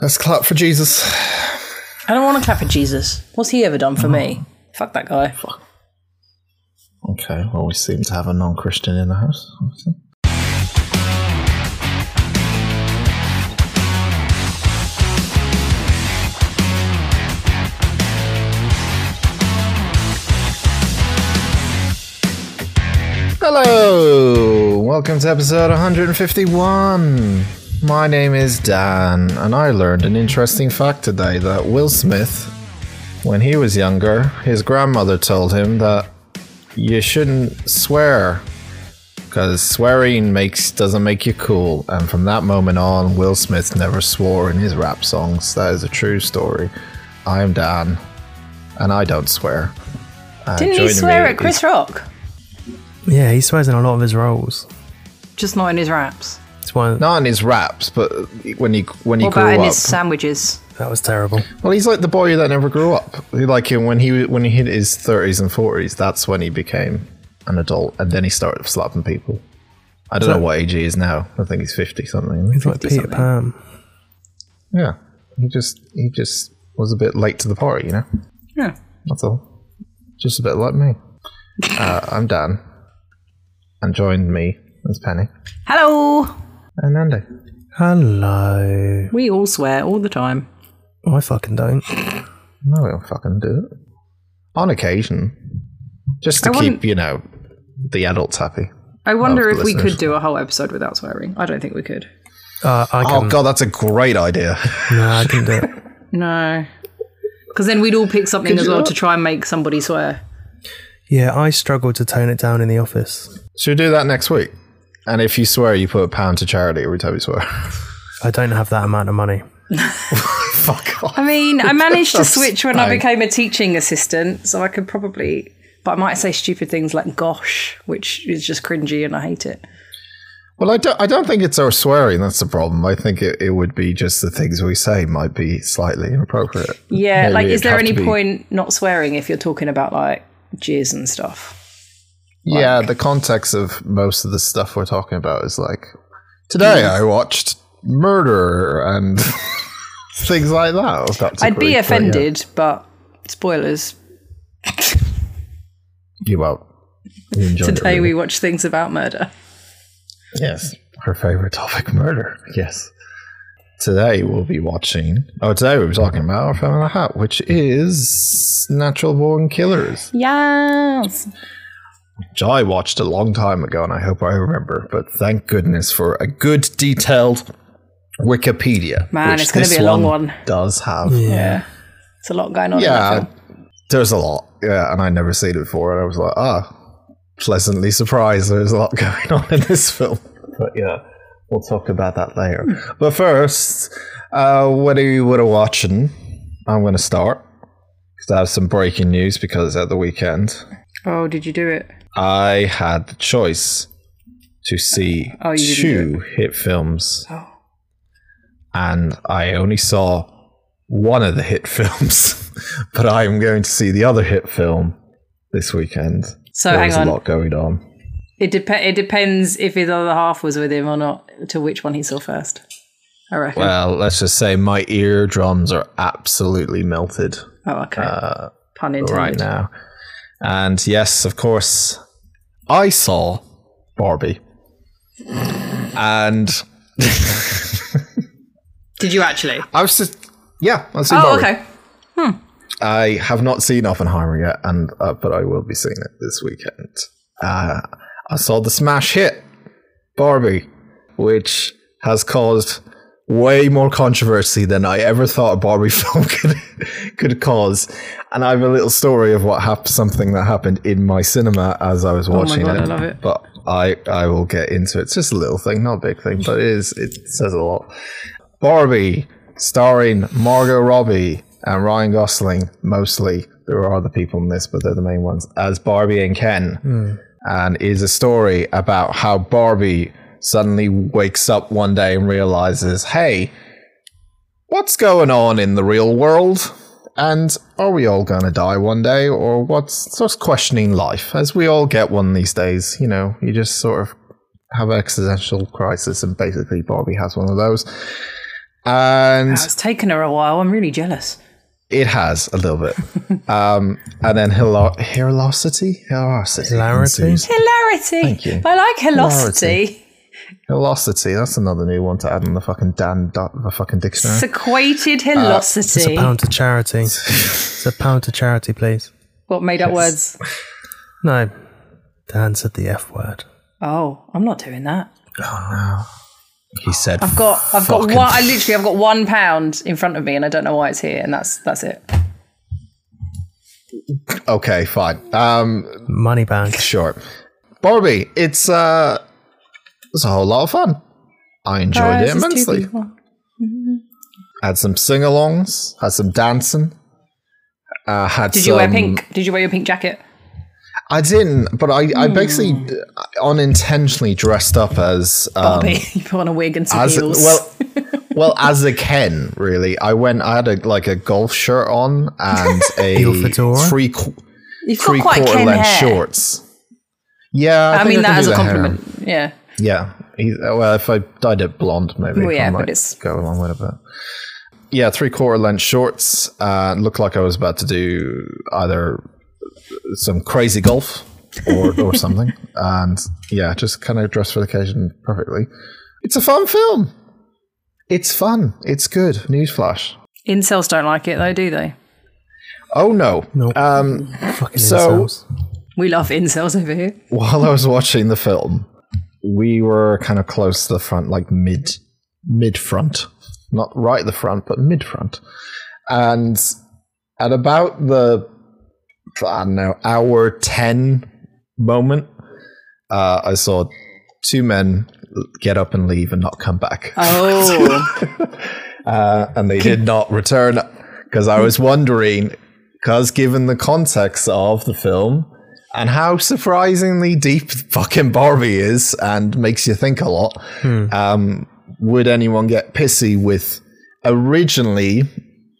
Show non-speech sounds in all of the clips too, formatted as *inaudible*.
Let's clap for Jesus. I don't want to clap for Jesus. What's he ever done for me? Fuck that guy. Okay, well, we seem to have a non Christian in the house. Hello! Welcome to episode 151. My name is Dan, and I learned an interesting fact today that Will Smith, when he was younger, his grandmother told him that you shouldn't swear because swearing makes doesn't make you cool. And from that moment on, Will Smith never swore in his rap songs. That is a true story. I am Dan, and I don't swear. Uh, Didn't he swear me at Chris Rock? Yeah, he swears in a lot of his roles. Just not in his raps. It's one Not in his raps, but when he when he What grew about in up. his sandwiches? that was terrible. Well, he's like the boy that never grew up. Like him when he when he hit his thirties and forties, that's when he became an adult, and then he started slapping people. I don't So- know what age he is now. I think he's fifty something. He's like 50 Peter something. Pan. Yeah, he just he just was a bit late to the party, you know. Yeah. That's all. Just a bit like me. *laughs* Uh, I'm Dan, and joined me is Penny Hello. and Andy. Hello. We all swear all the time. I fucking don't. No, we don't fucking do it. On occasion, just to I keep wouldn't- you know the adults happy. I wonder Of if we listeners. could do a whole episode without swearing. I don't think we could. Uh, I Oh god, that's a great idea. No, I can do it. *laughs* No. Because then we'd all pick something Could as you well not? to try and make somebody swear. Yeah, I struggled to tone it down in the office. Should we do that next week? And if you swear, you put a pound to charity every time you swear. I don't have that amount of money. *laughs* Fuck off. I mean, I managed to *laughs* switch when I became a teaching assistant, so I could probably. But I might say stupid things like "gosh," which is just cringy, and I hate it. Well, I don't. I don't think it's our swearing that's the problem. I think it, it would be just the things we say might be slightly inappropriate. Yeah, Maybe like, is there any be- point not swearing if you're talking about like jizz and stuff? Yeah, the context of most of the stuff we're talking about is like today mm. I watched murder and *laughs* things like that. I'd be but yeah. offended, but spoilers. You won't. You Today really. we watch things about murder. Yes, her favorite topic, murder. Yes. Today we'll be watching. Oh, today we'll be talking about our film in a hat, which is Natural Born Killers, Yes. Which I watched a long time ago, and I hope I remember. But thank goodness for a good detailed Wikipedia. Man, it's gonna be a long one. Does have. Yeah. It's a lot going on. Yeah, film. there's a lot. Yeah, and I never seen it before, and I was like, ah, pleasantly surprised. There's a lot *laughs* going on in this film. But yeah, we'll talk about that later. But first, uh, what are you what are watching? I'm going to start because I have some breaking news because at the weekend Oh, did you do it? I had the choice to see Oh, two hit films, Oh. and I only saw one of the hit *laughs* films, but I am going to see the other hit film this weekend. So there hang was on. a lot going on. It dep- It depends if his other half was with him or not. To which one he saw first. I reckon. Well, let's just say my eardrums are absolutely melted oh, okay. uh, Pun intended. right now. And yes, of course, I saw Barbie. And Did you actually? I was just, yeah, I've seen Oh, Barbie. okay. I have not seen Oppenheimer yet, and uh, but I will be seeing it this weekend. Uh, I saw the smash hit Barbie, which has caused way more controversy than I ever thought a Barbie *laughs* film could could cause. And I have a little story of what happened, something that happened in my cinema as I was Oh my watching God, it. I love it. But I I will get into it. It's just a little thing, not a big thing, but it is. It says a lot. Barbie, starring Margot Robbie and Ryan Gosling, mostly. There are other people in this, but they're the main ones, as Barbie and Ken. Hmm. And is a story about how Barbie suddenly wakes up one day and realizes, hey, what's going on in the real world? And are we all going to die one day? Or what's just questioning life, as we all get one these days? You know, you just sort of have an existential crisis, and basically Barbie has one of those. And It's taken her a while. I'm really jealous. it has a little bit. *laughs* um, and then hilo- hilosity? Hilosity. Hilarity? ensues. Hilarity. Thank you. I like hilosity. Hilosity. That's another new one to add in the fucking Dan dot the fucking dictionary. Sequated It's a hilosity. pound to charity. *laughs* it's a pound to charity, please. what made up words? No, Dan said the F word. Oh, I'm not doing that. Oh. no. He said. I've got I've got Fucking one I literally I've got one pound in front of me and I don't know why it's here and that's that's it. Okay, fine. Um, Money bank. sure. Barbie. It's uh, it's a whole lot of fun. I enjoyed it Guys, it's two immensely. Had some sing-alongs. Had some dancing. Uh, had Did you wear some- pink? Did you wear your pink jacket? I didn't, but I, I basically Hmm. uh, unintentionally dressed up as um, Barbie, *laughs* you put on a wig and some as heels. well *laughs* well as a Ken. Really, I went. I had a like a golf shirt on and *laughs* a Heel fedora? three qu- You've got three quite quarter Ken length hair. shorts. Yeah, I, I mean can that as a the hair. compliment. Yeah. Yeah. He- Well, if I dyed it blonde, maybe Well, yeah, I but might it's- go along with it. But yeah, three quarter length shorts. Uh, looked like I was about to do either some crazy golf or or *laughs* something, and yeah, just kind of dressed for the occasion perfectly. It's a fun film. It's fun. It's good. Newsflash. Incels don't like it though, do they? Oh no. Nope. Um, Fucking So- incels. We love incels over here. while I was watching the film, we were kind of close to the front, like mid mid front, not right the front, but mid front. And at about the I don't know hour ten moment, uh, I saw two men get up and leave and not come back, Oh, *laughs* uh, and they did not return because I was wondering, because given the context of the film. And how surprisingly deep fucking Barbie is, and makes you think a lot. Um, would anyone get pissy with originally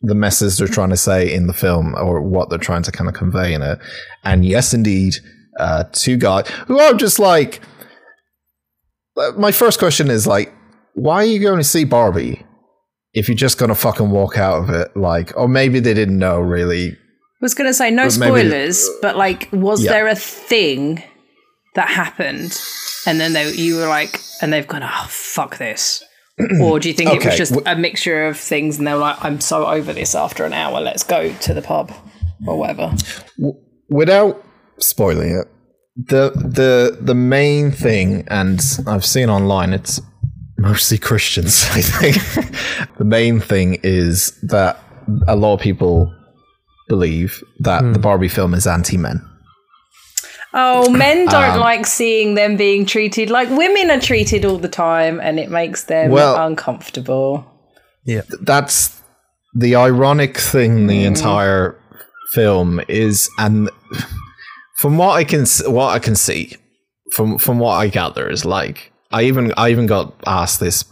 the message they're trying to say in the film, or what they're trying to kind of convey in it? And yes, indeed, uh, two guys who are just like. uh, My first question is like, why are you going to see Barbie if you're just going to fucking walk out of it? Like, or maybe they didn't know really was going to say no But maybe- spoilers, uh, but like, was Yeah. there a thing that happened, and then they you were like, and they've gone, oh fuck this, *clears throat* or do you think it was just a mixture of things, and they were like, I'm so over this after an hour, let's go to the pub or whatever. without spoiling it, the the the main thing, and I've seen online, it's mostly Christians. *laughs* I think the main thing is that a lot of people believe that the Barbie film is anti-men. Oh, men don't Um, like seeing them being treated like women are treated all the time, and it makes them Well- uncomfortable. Yeah. That's the ironic thing. The entire film is, and from what I can what I can see, from from what I gather, is like I even I even got asked this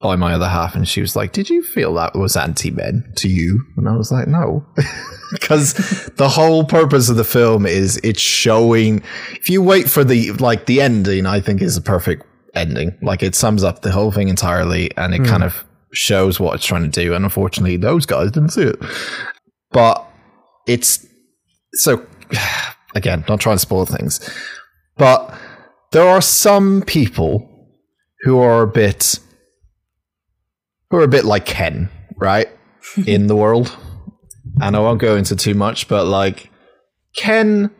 by my other half, and she was like, "Did you feel that was anti-men to you?" And I was like, "No." *laughs* Because the whole purpose of the film is it's showing. If you wait for the like the ending, I think is a perfect ending. Like it sums up the whole thing entirely, and it hmm. kind of shows what it's trying to do. And unfortunately, those guys didn't see it. But it's so *sighs* again, not trying to spoil things, but there are some people who are a bit who are a bit like Ken, right? *laughs* In the world. And I won't go into too much, but like Ken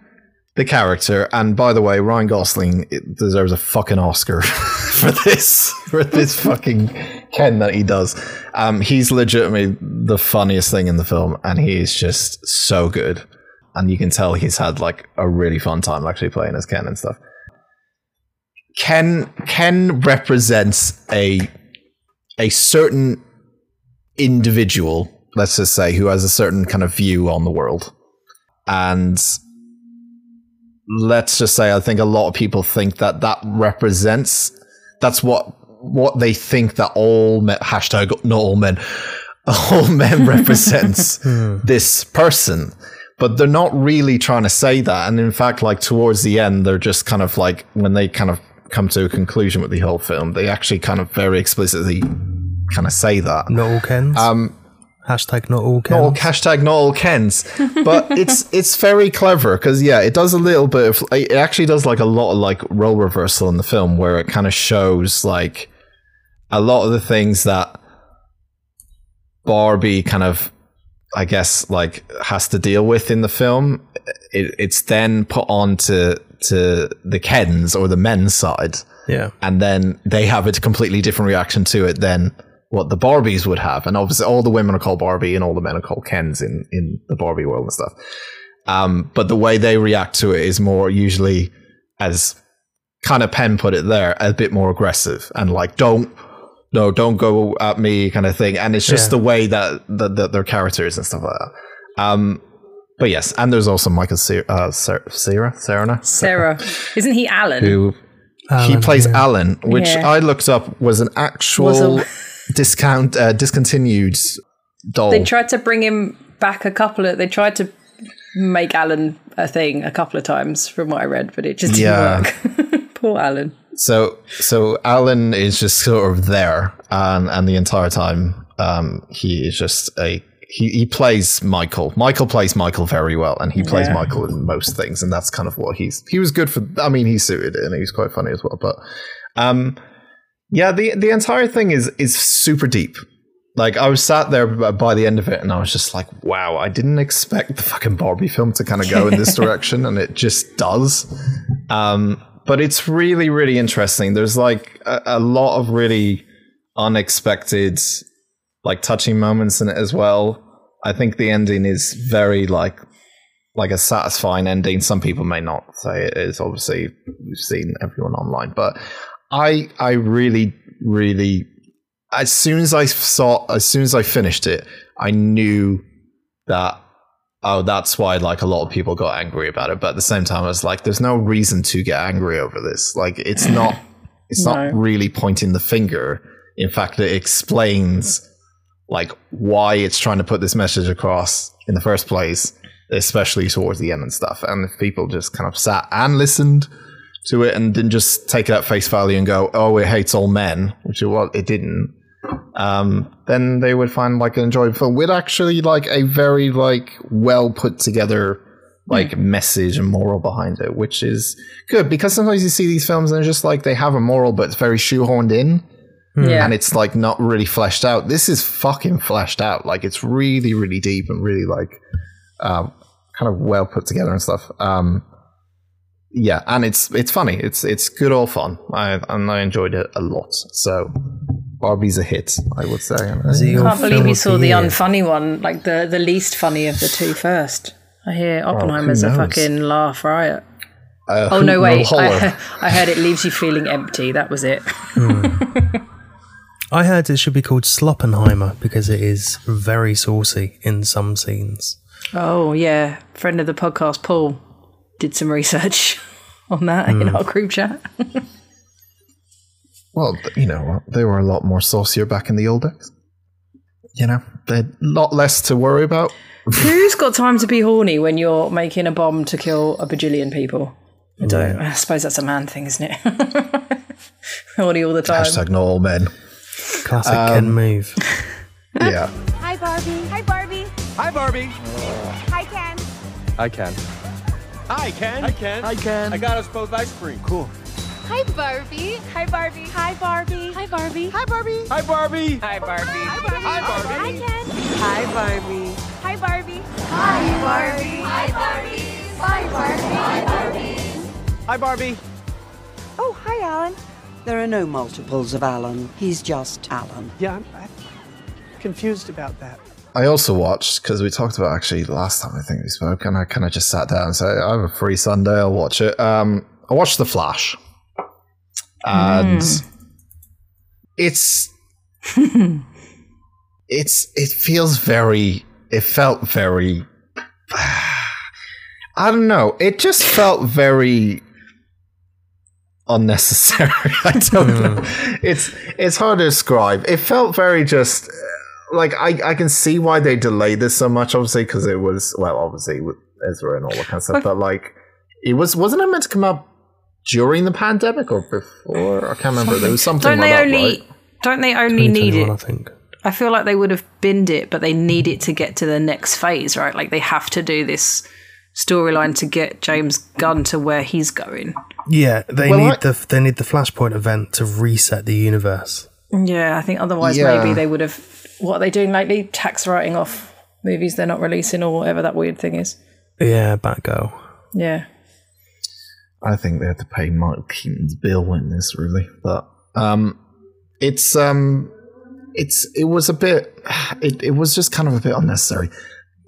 the character, and by the way, Ryan Gosling deserves a fucking Oscar *laughs* for this for this *laughs* fucking Ken that he does. Um, he's legitimately the funniest thing in the film, and he is just so good. And you can tell he's had like a really fun time actually playing as Ken and stuff. Ken Ken represents a a certain individual, let's just say, who has a certain kind of view on the world. And let's just say I think a lot of people think that that represents that's what what they think that all men hashtag not all men *laughs* all men represents *laughs* hmm. this person. But they're not really trying to say that. And in fact like towards the end they're just kind of like when they kind of come to a conclusion with the whole film. They actually kind of very explicitly kind of say that. Not all Kens. Um, Hashtag not all not Kens. all hashtag not all Kens, but *laughs* it's it's very clever because yeah, it does a little bit of it actually does like a lot of like role reversal in the film where it kind of shows like a lot of the things that Barbie kind of I guess like has to deal with in the film. It, it's then put on to to the Kens or the men's side yeah. and then they have a completely different reaction to it than what the Barbies would have. And obviously, all the women are called Barbie and all the men are called Kens in, in the Barbie world and stuff. Um, but the way they react to it is more usually, as kind of Pen put it there, a bit more aggressive and like, don't. No, don't go at me, kind of thing, and it's just Yeah. the way that, that, that their characters and stuff like that. Um, but yes, and there's also Michael Cera, uh, Sarah, Sarah, Sarah, Sarah, isn't he Alan? who he plays yeah. Alan, which Yeah. I looked up was an actual Was a- *laughs* discount uh, discontinued doll. They tried to bring him back a couple of. They tried to make Alan a thing a couple of times, from what I read, but it just didn't Yeah. work. *laughs* Poor Alan. so so Alan is just sort of there, and and the entire time um, he is just a. He, he plays Michael. Michael plays Michael very well, and he plays Yeah. Michael in most things, and that's kind of what he's. He was good for. I mean, he suited it, and he was quite funny as well. But, um, yeah, the the entire thing is is super deep. Like I was sat there by the end of it, and I was just like, "Wow, I didn't expect the fucking Barbie film to kind of go in this *laughs* direction, and it just does." Um, but it's really, really interesting. There's like a, a lot of really unexpected, like touching moments in it as well. I think the ending is very like like a satisfying ending. Some people may not say it is. Obviously, we've seen everyone online, but I I really really as soon as I saw as soon as I finished it, I knew that oh that's why like a lot of people got angry about it. But at the same time, I was like, there's no reason to get angry over this. Like it's not it's No. not really pointing the finger. In fact, it explains like why it's trying to put this message across in the first place, especially towards the end and stuff. And if people just kind of sat and listened to it and didn't just take it at face value and go, "Oh, it hates all men," which it was, it didn't. Um, then they would find like an enjoyable film with actually like a very like well put together like message and moral behind it, which is good because sometimes you see these films and it's just like they have a moral but it's very shoehorned in Yeah. and it's like not really fleshed out. This is fucking fleshed out. Like it's really, really deep and really like um, kind of well put together and stuff. Um, yeah, and it's it's funny. It's it's good all fun. I and I enjoyed it a lot. So Barbie's a hit, I would say. I Can't believe film you saw the unfunny one, like the the least funny of the two first. I hear Oppenheimer's a fucking laugh riot. Uh, Oh no, Hoot wait! I, *laughs* I heard it leaves you feeling empty. That was it. *laughs* I heard it should be called Sloppenheimer because it is very saucy in some scenes. Oh yeah, friend of the podcast, Paul, did some research *laughs* on that in hmm. our group chat. Well, you know what? They were a lot more saucier back in the old days. You know, they're a lot less to worry about. *laughs* Who's got time to be horny when you're making a bomb to kill a bajillion people? I don't. I suppose that's a man thing, isn't it? *laughs* horny all the time. Hashtag not all men. Classic Um, Ken move. Yeah. Hi, Barbie. Hi, Barbie. Hi, Barbie. Hi, Ken. I can. Hi, Ken. I can. I can. I got us both ice cream. Cool. Hi, Barbie. Hi, Barbie. Hi, Barbie. Hi, Barbie. Hi, Barbie. Hi, Barbie. Hi, Barbie. Hi, Barbie. Hi, Barbie. Hi, Ken. Hi, Barbie. Hi, Barbie. Hi, Barbie. Hi, Barbie. Hi, Barbie. Hi, Barbie. Hi, Barbie. Oh, hi, Alan. There are no multiples of Alan. He's just Alan. Yeah, I'm, I'm confused about that. I also watched because we talked about actually last time I think we spoke, and I kind of just sat down and said, "I have a free Sunday, I'll watch it." Um, I watched The Flash, and it's *laughs* it's it feels very. It felt very. *sighs* I don't know. It just felt very unnecessary. *laughs* I don't know. Hmm. It's it's hard to describe. It felt very just like I I can see why they delayed this so much. Obviously, because it was well, obviously with Ezra and all that kind of stuff. But like, it was wasn't it meant to come out during the pandemic or before. I can't remember. There was something Don't like they that, only? right? Don't they only need it? I think. I feel like they would have binned it, but they need it to get to the next phase, right? Like they have to do this storyline to get James Gunn to where he's going. Yeah, they Well, need I- the they need the Flashpoint event to reset the universe. Yeah, I think otherwise Yeah. maybe they would have. What are they doing lately? Tax writing off movies they're not releasing or whatever that weird thing is. Yeah, Batgirl. Yeah. I think they had to pay Michael Keaton's bill in this, really. But um, it's um, it's it was a bit. *sighs* It, it was just kind of a bit unnecessary.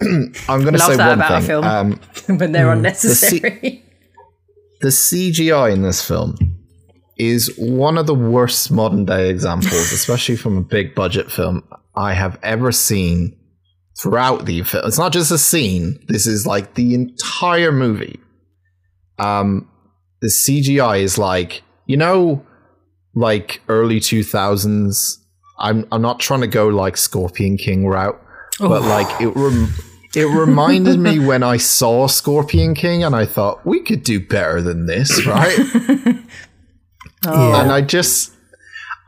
I'm going to say that one about a thing. film. Um, *laughs* when they're unnecessary. the CGI in this film is one of the worst modern day examples, especially from a big budget film I have ever seen throughout the film. It's not just a scene, this is like the entire movie. Um the CGI is like, you know, like early 2000s. I'm I'm not trying to go like Scorpion King route, but like it rem- it reminded me when I saw Scorpion King and I thought we could do better than this, right? *laughs* Yeah. and I just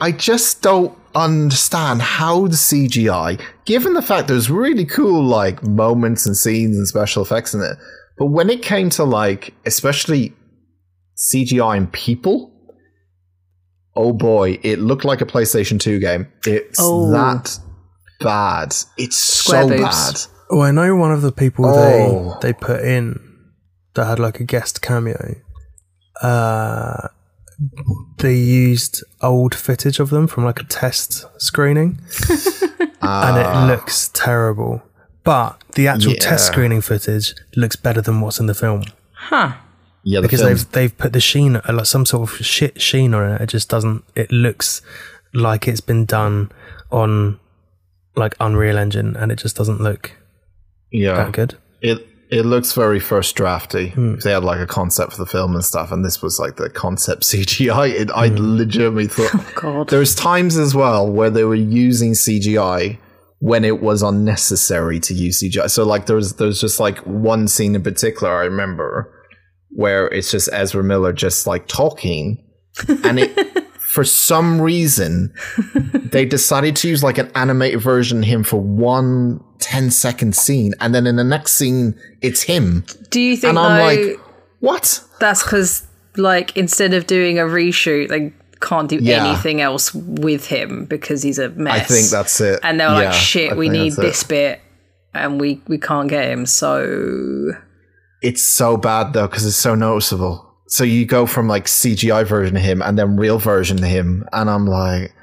I just don't understand how the CGI, given the fact there's really cool like moments and scenes and special effects in it, but when it came to like especially CGI and people, oh boy, it looked like a PlayStation 2 game. It's Oh. that bad. It's Square so boobs. bad. Oh, I know one of the people Oh. they they put in that had like a guest cameo. Uh, they used old footage of them from like a test screening, *laughs* and it looks terrible. But the actual test screening footage looks better than what's in the film huh. Yeah, the because film's they've they've put the sheen uh, like some sort of shit sheen on it. It just doesn't. It looks like it's been done on like Unreal Engine, and it just doesn't look yeah. that good. It it looks very first drafty. Hmm. They had like a concept for the film and stuff, and this was like the concept *laughs* CGI. It, I Hmm. legitimately thought *laughs* God. there's times as well where they were using CGI when it was unnecessary to use CGI. So like there's there's just like one scene in particular I remember where it's just Ezra Miller just like talking, and it *laughs* for some reason *laughs* they decided to use like an animated version of him for one 10 second scene and then in the next scene it's him Do you think and i'm though like what that's because like instead of doing a reshoot, they can't do Yeah. anything else with him because he's a mess. i think that's it and they're Yeah, like, shit, I we need that's it. this bit, and we we can't get him. So it's so bad though because it's so noticeable so you go from like cgi version of him and then real version of him and i'm like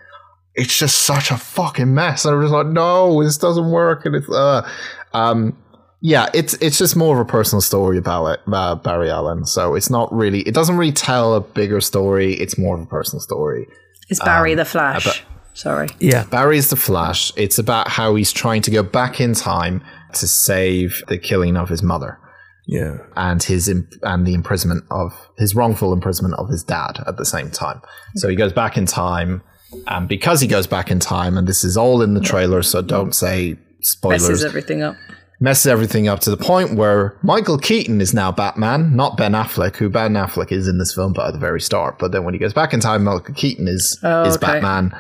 it's just such a fucking mess and i'm just like no this doesn't work and it's uh um yeah it's it's just more of a personal story about it uh, barry allen so it's not really it doesn't really tell a bigger story it's more of a personal story is Barry Um, the Flash? Sorry. Yeah, Barry's the Flash. It's about how he's trying to go back in time to save the killing of his mother yeah. and his imp- and the imprisonment of his wrongful imprisonment of his dad at the same time. So he goes back in time, and because he goes back in time, and this is all in the trailer, so don't say spoilers. Messes everything up. messes everything up to the point where Michael Keaton is now Batman, not Ben Affleck, who Ben Affleck is in this film, but at the very start. But then when he goes back in time, Michael Keaton is Oh, is okay. Batman.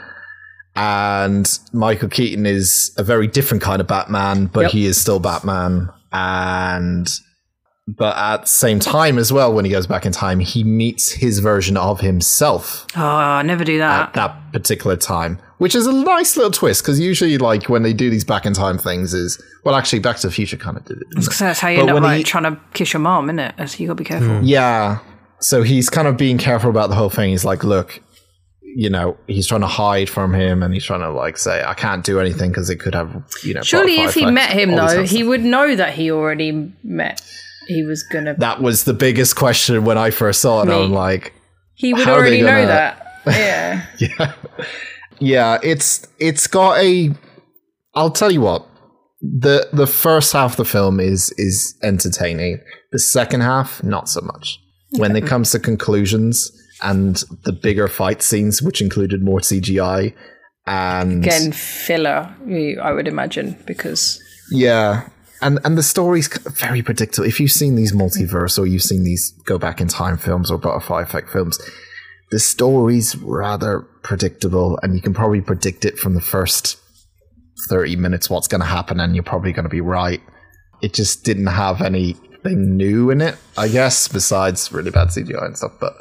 And Michael Keaton is a very different kind of Batman, but Yep. he is still Batman. And but at the same time as well, when he goes back in time, he meets his version of himself Oh, I never do that. at that particular time, which is a nice little twist because usually, like when they do these back in time things, is well, actually, Back to the Future kind of did it. didn't? So that's how you But end up when like he- trying to kiss your mom, isn't it? So you gotta be careful. Hmm. Yeah. So he's kind of being careful about the whole thing. He's like, look, you know, he's trying to hide from him and he's trying to like say, I can't do anything because it could have, you know. Surely, if he met him though, he would know that he already met. He was gonna. That was the biggest question when I first saw it. Me. I'm like, he would how are they already know gonna- that. *laughs* Yeah. yeah, yeah. It's it's got a. I'll tell you what. the The first half of the film is is entertaining. The second half, not so much. When it *laughs* comes to conclusions and the bigger fight scenes, which included more CGI, and Again, filler. I would imagine because yeah, and and the story's very predictable. If you've seen these multiverse or you've seen these go back in time films or butterfly effect films, the story's rather predictable, and you can probably predict it from the first thirty minutes what's going to happen, and you're probably going to be right. It just didn't have anything new in it, I guess, besides really bad CGI and stuff. But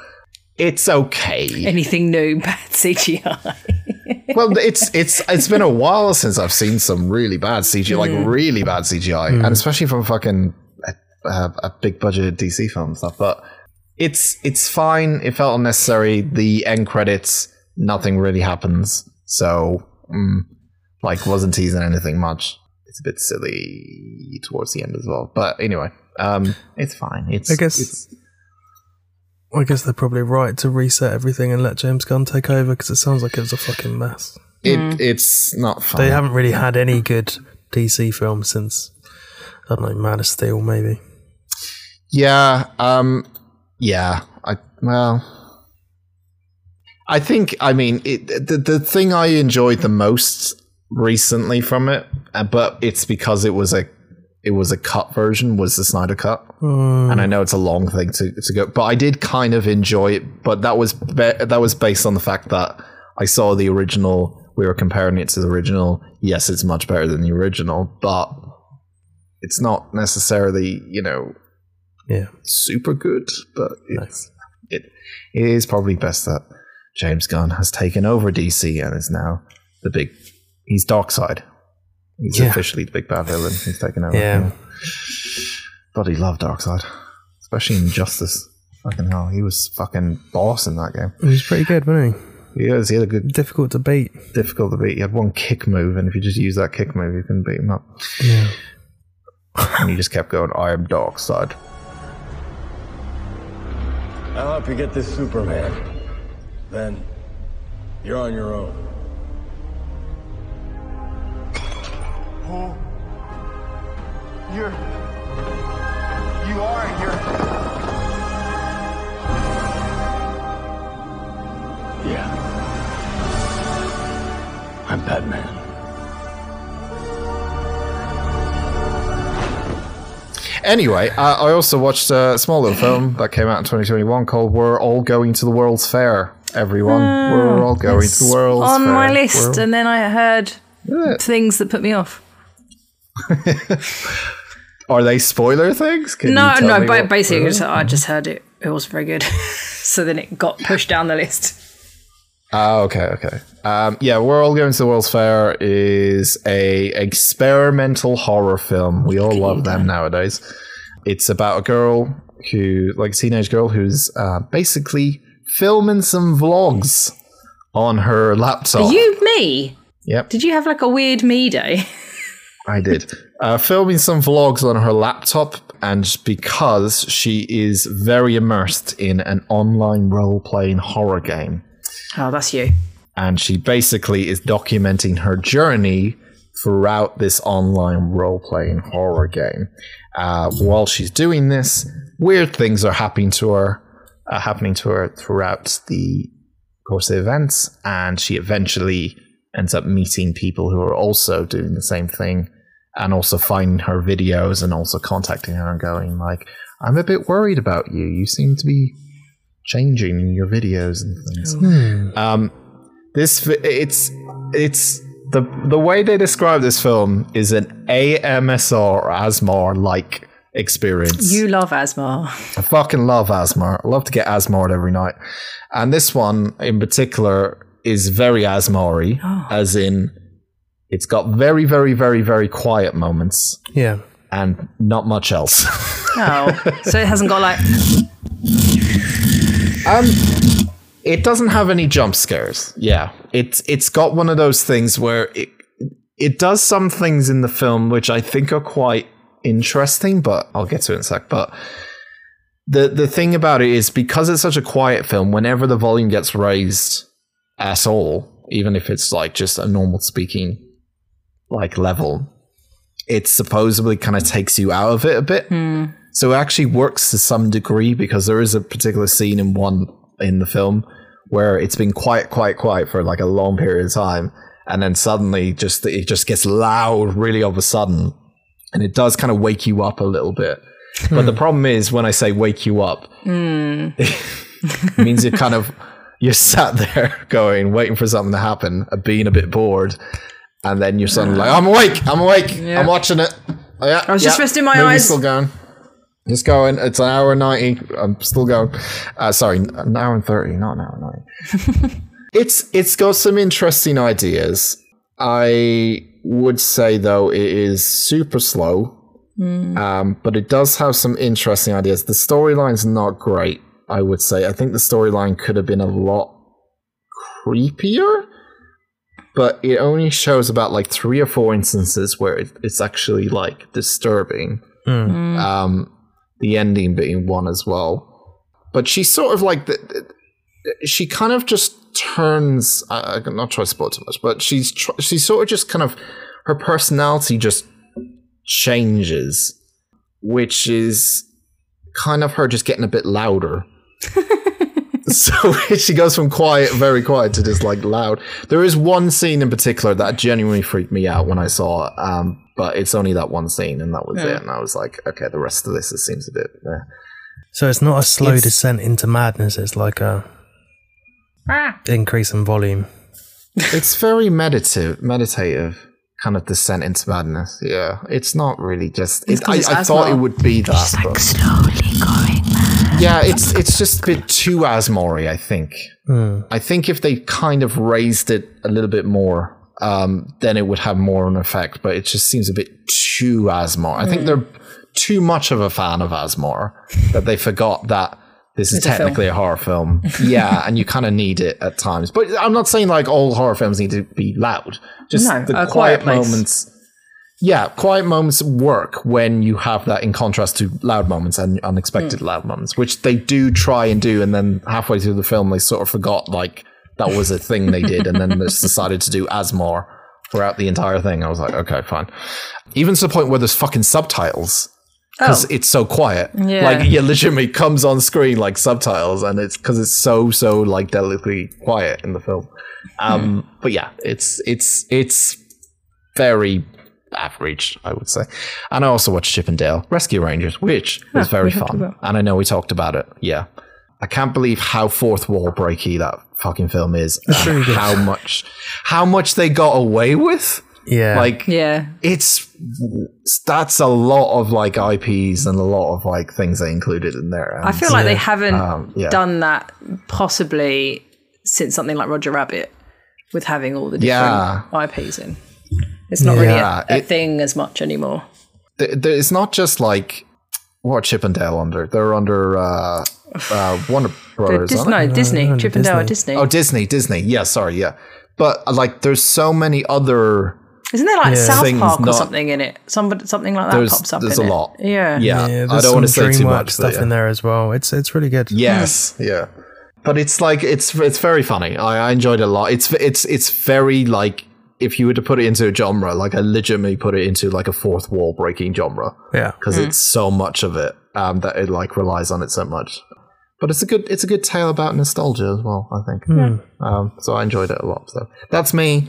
it's okay. Anything new, bad CGI. *laughs* well, it's it's it's been a while since I've seen some really bad CGI, like really bad CGI, and especially from fucking a, a, a big budget DC film and stuff. But it's it's fine. It felt unnecessary. The end credits, nothing really happens. So, mm, like, wasn't teasing anything much. It's a bit silly towards the end as well. But anyway, um, it's fine. It's I guess- it's, I guess they're probably right to reset everything and let James Gunn take over because it sounds like it was a fucking mess. it it's not fun. They haven't really had any good DC films since I don't know Man of Steel maybe. Yeah, um yeah, I well I think I mean it, the the thing I enjoyed the most recently from it, uh, but it's because it was a it was a cut version was the Snyder cut. Hmm. And I know it's a long thing to to go, but I did kind of enjoy it, but that was be- that was based on the fact that I saw the original we were comparing it to the original. Yes, it's much better than the original, but it's not necessarily, you know, Yeah. super good, but it's, it, it is probably best that James Gunn has taken over DC and is now the big. He's Darkseid. He's Yeah. officially the big bad villain. He's taken over. Yeah. Bloody love Darkseid, especially in Justice. Fucking hell, he was fucking boss in that game. He was pretty good, wasn't he? He was. He had a good, Difficult to beat. difficult to beat. He had one kick move, and if you just use that kick move, you can beat him up. Yeah. And he just kept going. I am Darkseid. I'll help you get this Superman. Then, you're on your own. Who? You're. You are, and you're. Yeah. I'm Batman. Anyway, uh, I also watched a small little film *clears throat* that came out in 2021 called "We're All Going to the World's Fair." Everyone, we're all going to the World's Fair on Fair. my list, We're- and then I heard things that put me off. *laughs* Are they spoiler things? Can No, no, basically, just, I just heard it. It was very good, *laughs* so then it got pushed down the list. Ah, okay, okay. Um, yeah, we're all going to the World's Fair is a experimental horror film. We all love them nowadays. It's about a girl who, like a teenage girl, who's uh, basically filming some vlogs on her laptop. Are you me? Yep. Did you have like a weird me day? *laughs* I did. Uh, filming some vlogs on her laptop, and because she is very immersed in an online role playing horror game. Oh, that's you. And she basically is documenting her journey throughout this online role playing horror game. Uh, while she's doing this, weird things are happening to her, uh, happening to her throughout the course of events, and she eventually ends up meeting people who are also doing the same thing and also finding her videos and also contacting her and going like i'm a bit worried about you you seem to be changing in your videos and things um this fi- it's it's the the way they describe this film is an amsr or asmar like experience You love Asmar. I fucking love Asmar. I love to get Asmar'd every night. And this one in particular is very Asmar *gasps* as in it's got very, very, very, very quiet moments Yeah. and not much else. *laughs* Oh, so it hasn't got like. um it doesn't have any jump scares. Yeah. It's it's got one of those things where it it does some things in the film which I think are quite interesting, but I'll get to it in a sec. But the the thing about it is because it's such a quiet film, whenever the volume gets raised at all, even if it's like just a normal speaking like level, it supposedly kind of takes you out of it a bit. Hmm. So it actually works to some degree because there is a particular scene in one in the film where it's been quiet, quiet, quiet for like a long period of time, and then suddenly just it just gets loud really all of a sudden, and it does kind of wake you up a little bit. Hmm. But the problem is when I say wake you up, hmm. *laughs* it means you kind of you're sat there *laughs* going, waiting for something to happen, being a bit bored, and then you're suddenly like, I'm awake, I'm awake, Yeah. I'm watching it. Oh, yeah, I was just resting my movie's eyes. Still going. Just going. It's an hour and ninety. I'm still going. Uh, sorry, an hour and thirty, not an hour and ninety. *laughs* it's it's got some interesting ideas. I would say though it is super slow, um, but it does have some interesting ideas. The storyline's not great. I would say. I think the storyline could have been a lot creepier, but it only shows about like three or four instances where it, it's actually like disturbing. Um, the ending being one as well. But she's sort of like the, the- she kind of just turns. I, I'm not trying to spoil too much, but she's tr- she's sort of just kind of her personality just changes, which is kind of her just getting a bit louder. *laughs* *laughs* so she goes from quiet, very quiet, to just like loud. There is one scene in particular that genuinely freaked me out when I saw it, um, but it's only that one scene, and that was it. And I was like, okay, the rest of this it seems a bit. Uh, So it's not a slow It's- descent into madness. It's like a increase in volume. it's very meditative, meditative kind of descent into madness. Yeah, it's not really just. It's It, 'cause I, I thought it would be that. but- Slowly going mad. Yeah, it's it's just a bit too Asmory. I think. Hmm. I think if they kind of raised it a little bit more, um, then it would have more of an effect. But it just seems a bit too Asmore. I Hmm. think they're too much of a fan of Asmore that they forgot that this is It's technically a, horror film. *laughs* yeah, and you kind of need it at times. But I'm not saying like all horror films need to be loud. Just No, the a quiet, quiet place. moments. Yeah, quiet moments work when you have that in contrast to loud moments and unexpected loud moments, which they do try and do. And then halfway through the film, they sort of forgot like that was a thing they did, and then they just decided to do as more throughout the entire thing. I was like, okay, fine. Even to the point where there's fucking subtitles because Oh. it's so quiet. Yeah. Like, it legitimately comes on screen like subtitles, and it's because it's so so like delicately quiet in the film. Um, Hmm. but yeah, it's it's it's very average, I would say. And I also watched Chip and Dale Rescue Rangers, which was very fun. And I know we talked about it. Yeah. I can't believe how fourth wall breaky that fucking film is. and really good. how much how much they got away with. Yeah. Like Yeah. it's that's a lot of like IPs and a lot of like things they included in there. I feel like they haven't Um, yeah. done that possibly since something like Roger Rabbit with having all the Yeah. different IPs in. It's not really a, a it- thing as much anymore. th- th- it's not just like what are Chip and Dale under. They're under uh, uh, Warner Brothers. Dis- no, Disney. no, Chip and Dale Disney. Disney. Oh, Disney, Disney. Yeah, sorry, yeah. But like, there's so many other. Isn't there like Yeah. South Things Park or not- something in it? Somebody, something like that pops up there's in a it. lot. Yeah. Yeah, yeah, I there's don't want to some say too DreamWorks much. stuff but yeah. in there as well. It's it's really good. Yes, yeah. But it's like it's it's very funny. I, I enjoyed it a lot. It's it's it's very like if you were to put it into a genre, like I legitimately put it into like a fourth wall breaking genre Yeah. because it's so much of it um, that it like relies on it so much. But it's a good it's a good tale about nostalgia as well. I think. Um, so I enjoyed it a lot. So that's me.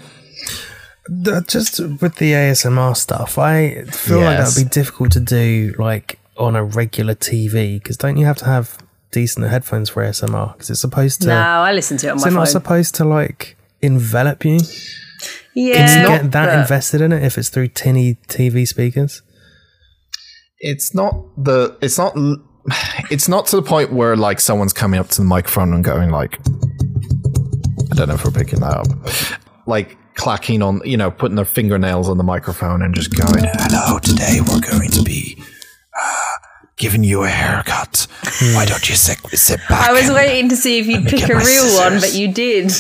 Th- Just with the ASMR stuff, I feel like that'd be difficult to do like on a regular TV because don't you have to have decent headphones for ASMR? Because it's supposed to. No, I listen to it on is my it phone. not supposed to like envelop you? Yeah, Get that but- invested in it if it's through tinny TV speakers. it's not the it's not it's not to the point where like someone's coming up to the microphone and going like I don't know if we're picking that up. Like clacking on you know putting their fingernails on the microphone and just going hello today we're going to be uh, giving you a haircut. Why don't you sit, sit back I was and- waiting to see if you'd pick a my real one, but you did.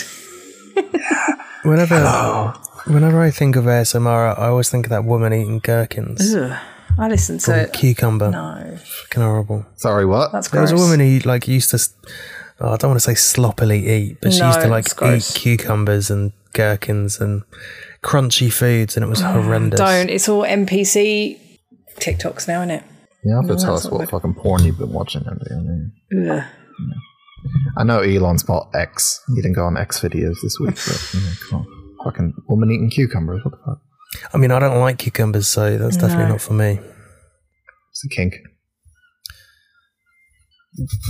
Whenever, whenever I think of ASMR, I always think of that woman eating gherkins. Ugh, I listened to From it. cucumber. No, Fucking horrible. sorry what that's There gross. was a woman who like used to. Oh, I don't want to say sloppily eat, but she used to like it's eat gross. cucumbers and gherkins and crunchy foods, and it was *sighs* horrendous. Don't. It's all NPC TikToks now, isn't it? you have to tell us not what fucking porn you've been watching Andy. I, Ugh. I know Elon's bought X he didn't go on X videos this week but you know, come on. Fucking woman eating cucumbers what the fuck I mean, I don't like cucumbers, so that's definitely not for me. It's a kink.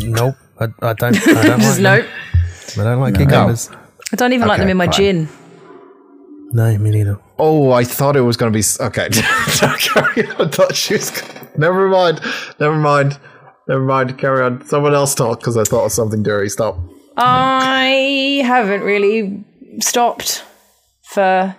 Nope, I, I don't. I *laughs* don't Just like nope. them. I don't like cucumbers. I don't even like them in my fine. gin. No, me neither. Oh, I thought it was going to be. s- Okay. *laughs* Carry on. I thought she was. Never mind. Never mind. Never mind. Carry on. Someone else talk because I thought of something dirty. Stop. I haven't really stopped for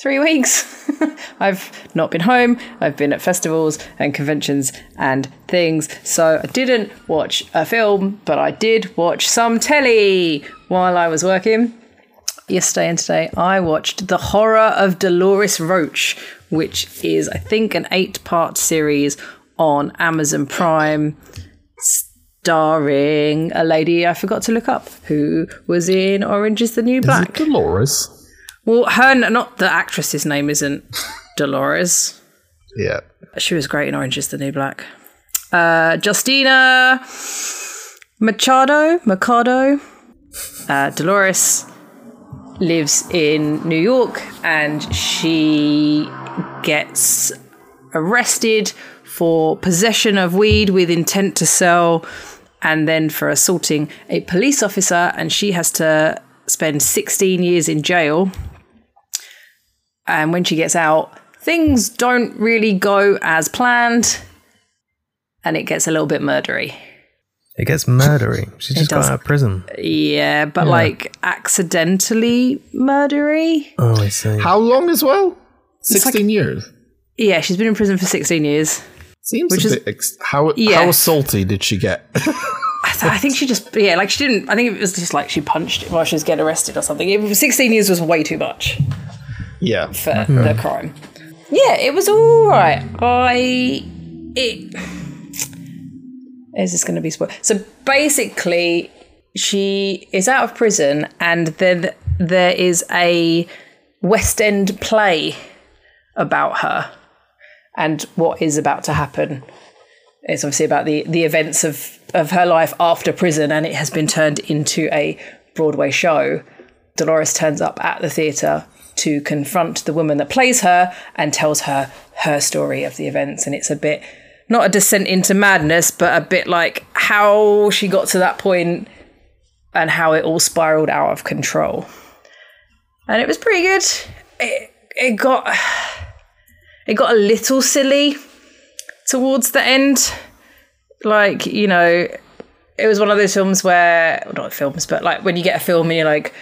three weeks. *laughs* I've not been home. I've been at festivals and conventions and things. So I didn't watch a film, but I did watch some telly while I was working. Yesterday and today, I watched The Horror of Dolores Roach, which is, I think, an eight part series on Amazon Prime starring a lady I forgot to look up who was in Orange is the New Is it Black. Dolores? Well, her, not the actress's name isn't Dolores. Yeah. She was great in Orange is the New Black. Uh, Justina Machado, Machado. Uh, Dolores lives in New York and she gets arrested for possession of weed with intent to sell and then for assaulting a police officer and she has to spend 16 years in jail and when she gets out things don't really go as planned and it gets a little bit murdery It gets murdery. She just got does. out of prison. yeah but like accidentally murdery Oh, I see. How long as well? 16 like- years. yeah she's been in prison for 16 years Seems Which a is- bit. Ex- how, Yeah. how salty did she get? *laughs* I, th- I think she just yeah like she didn't i think it was just like she punched while she was getting arrested or something it, 16 years was way too much yeah. for mm-hmm. the crime. Yeah, it was all right. I it is this going to be spoiled? So basically, she is out of prison, and then there is a West End play about her and what is about to happen. It's obviously about the the events of of her life after prison, and it has been turned into a Broadway show. Dolores turns up at the theatre to confront the woman that plays her and tells her her story of the events, and it's a bit not a descent into madness, but a bit like how she got to that point and how it all spiraled out of control. And it was pretty good. It, it got it got a little silly towards the end. Like, you know, it was one of those films where not films, but like when you get a film and you're like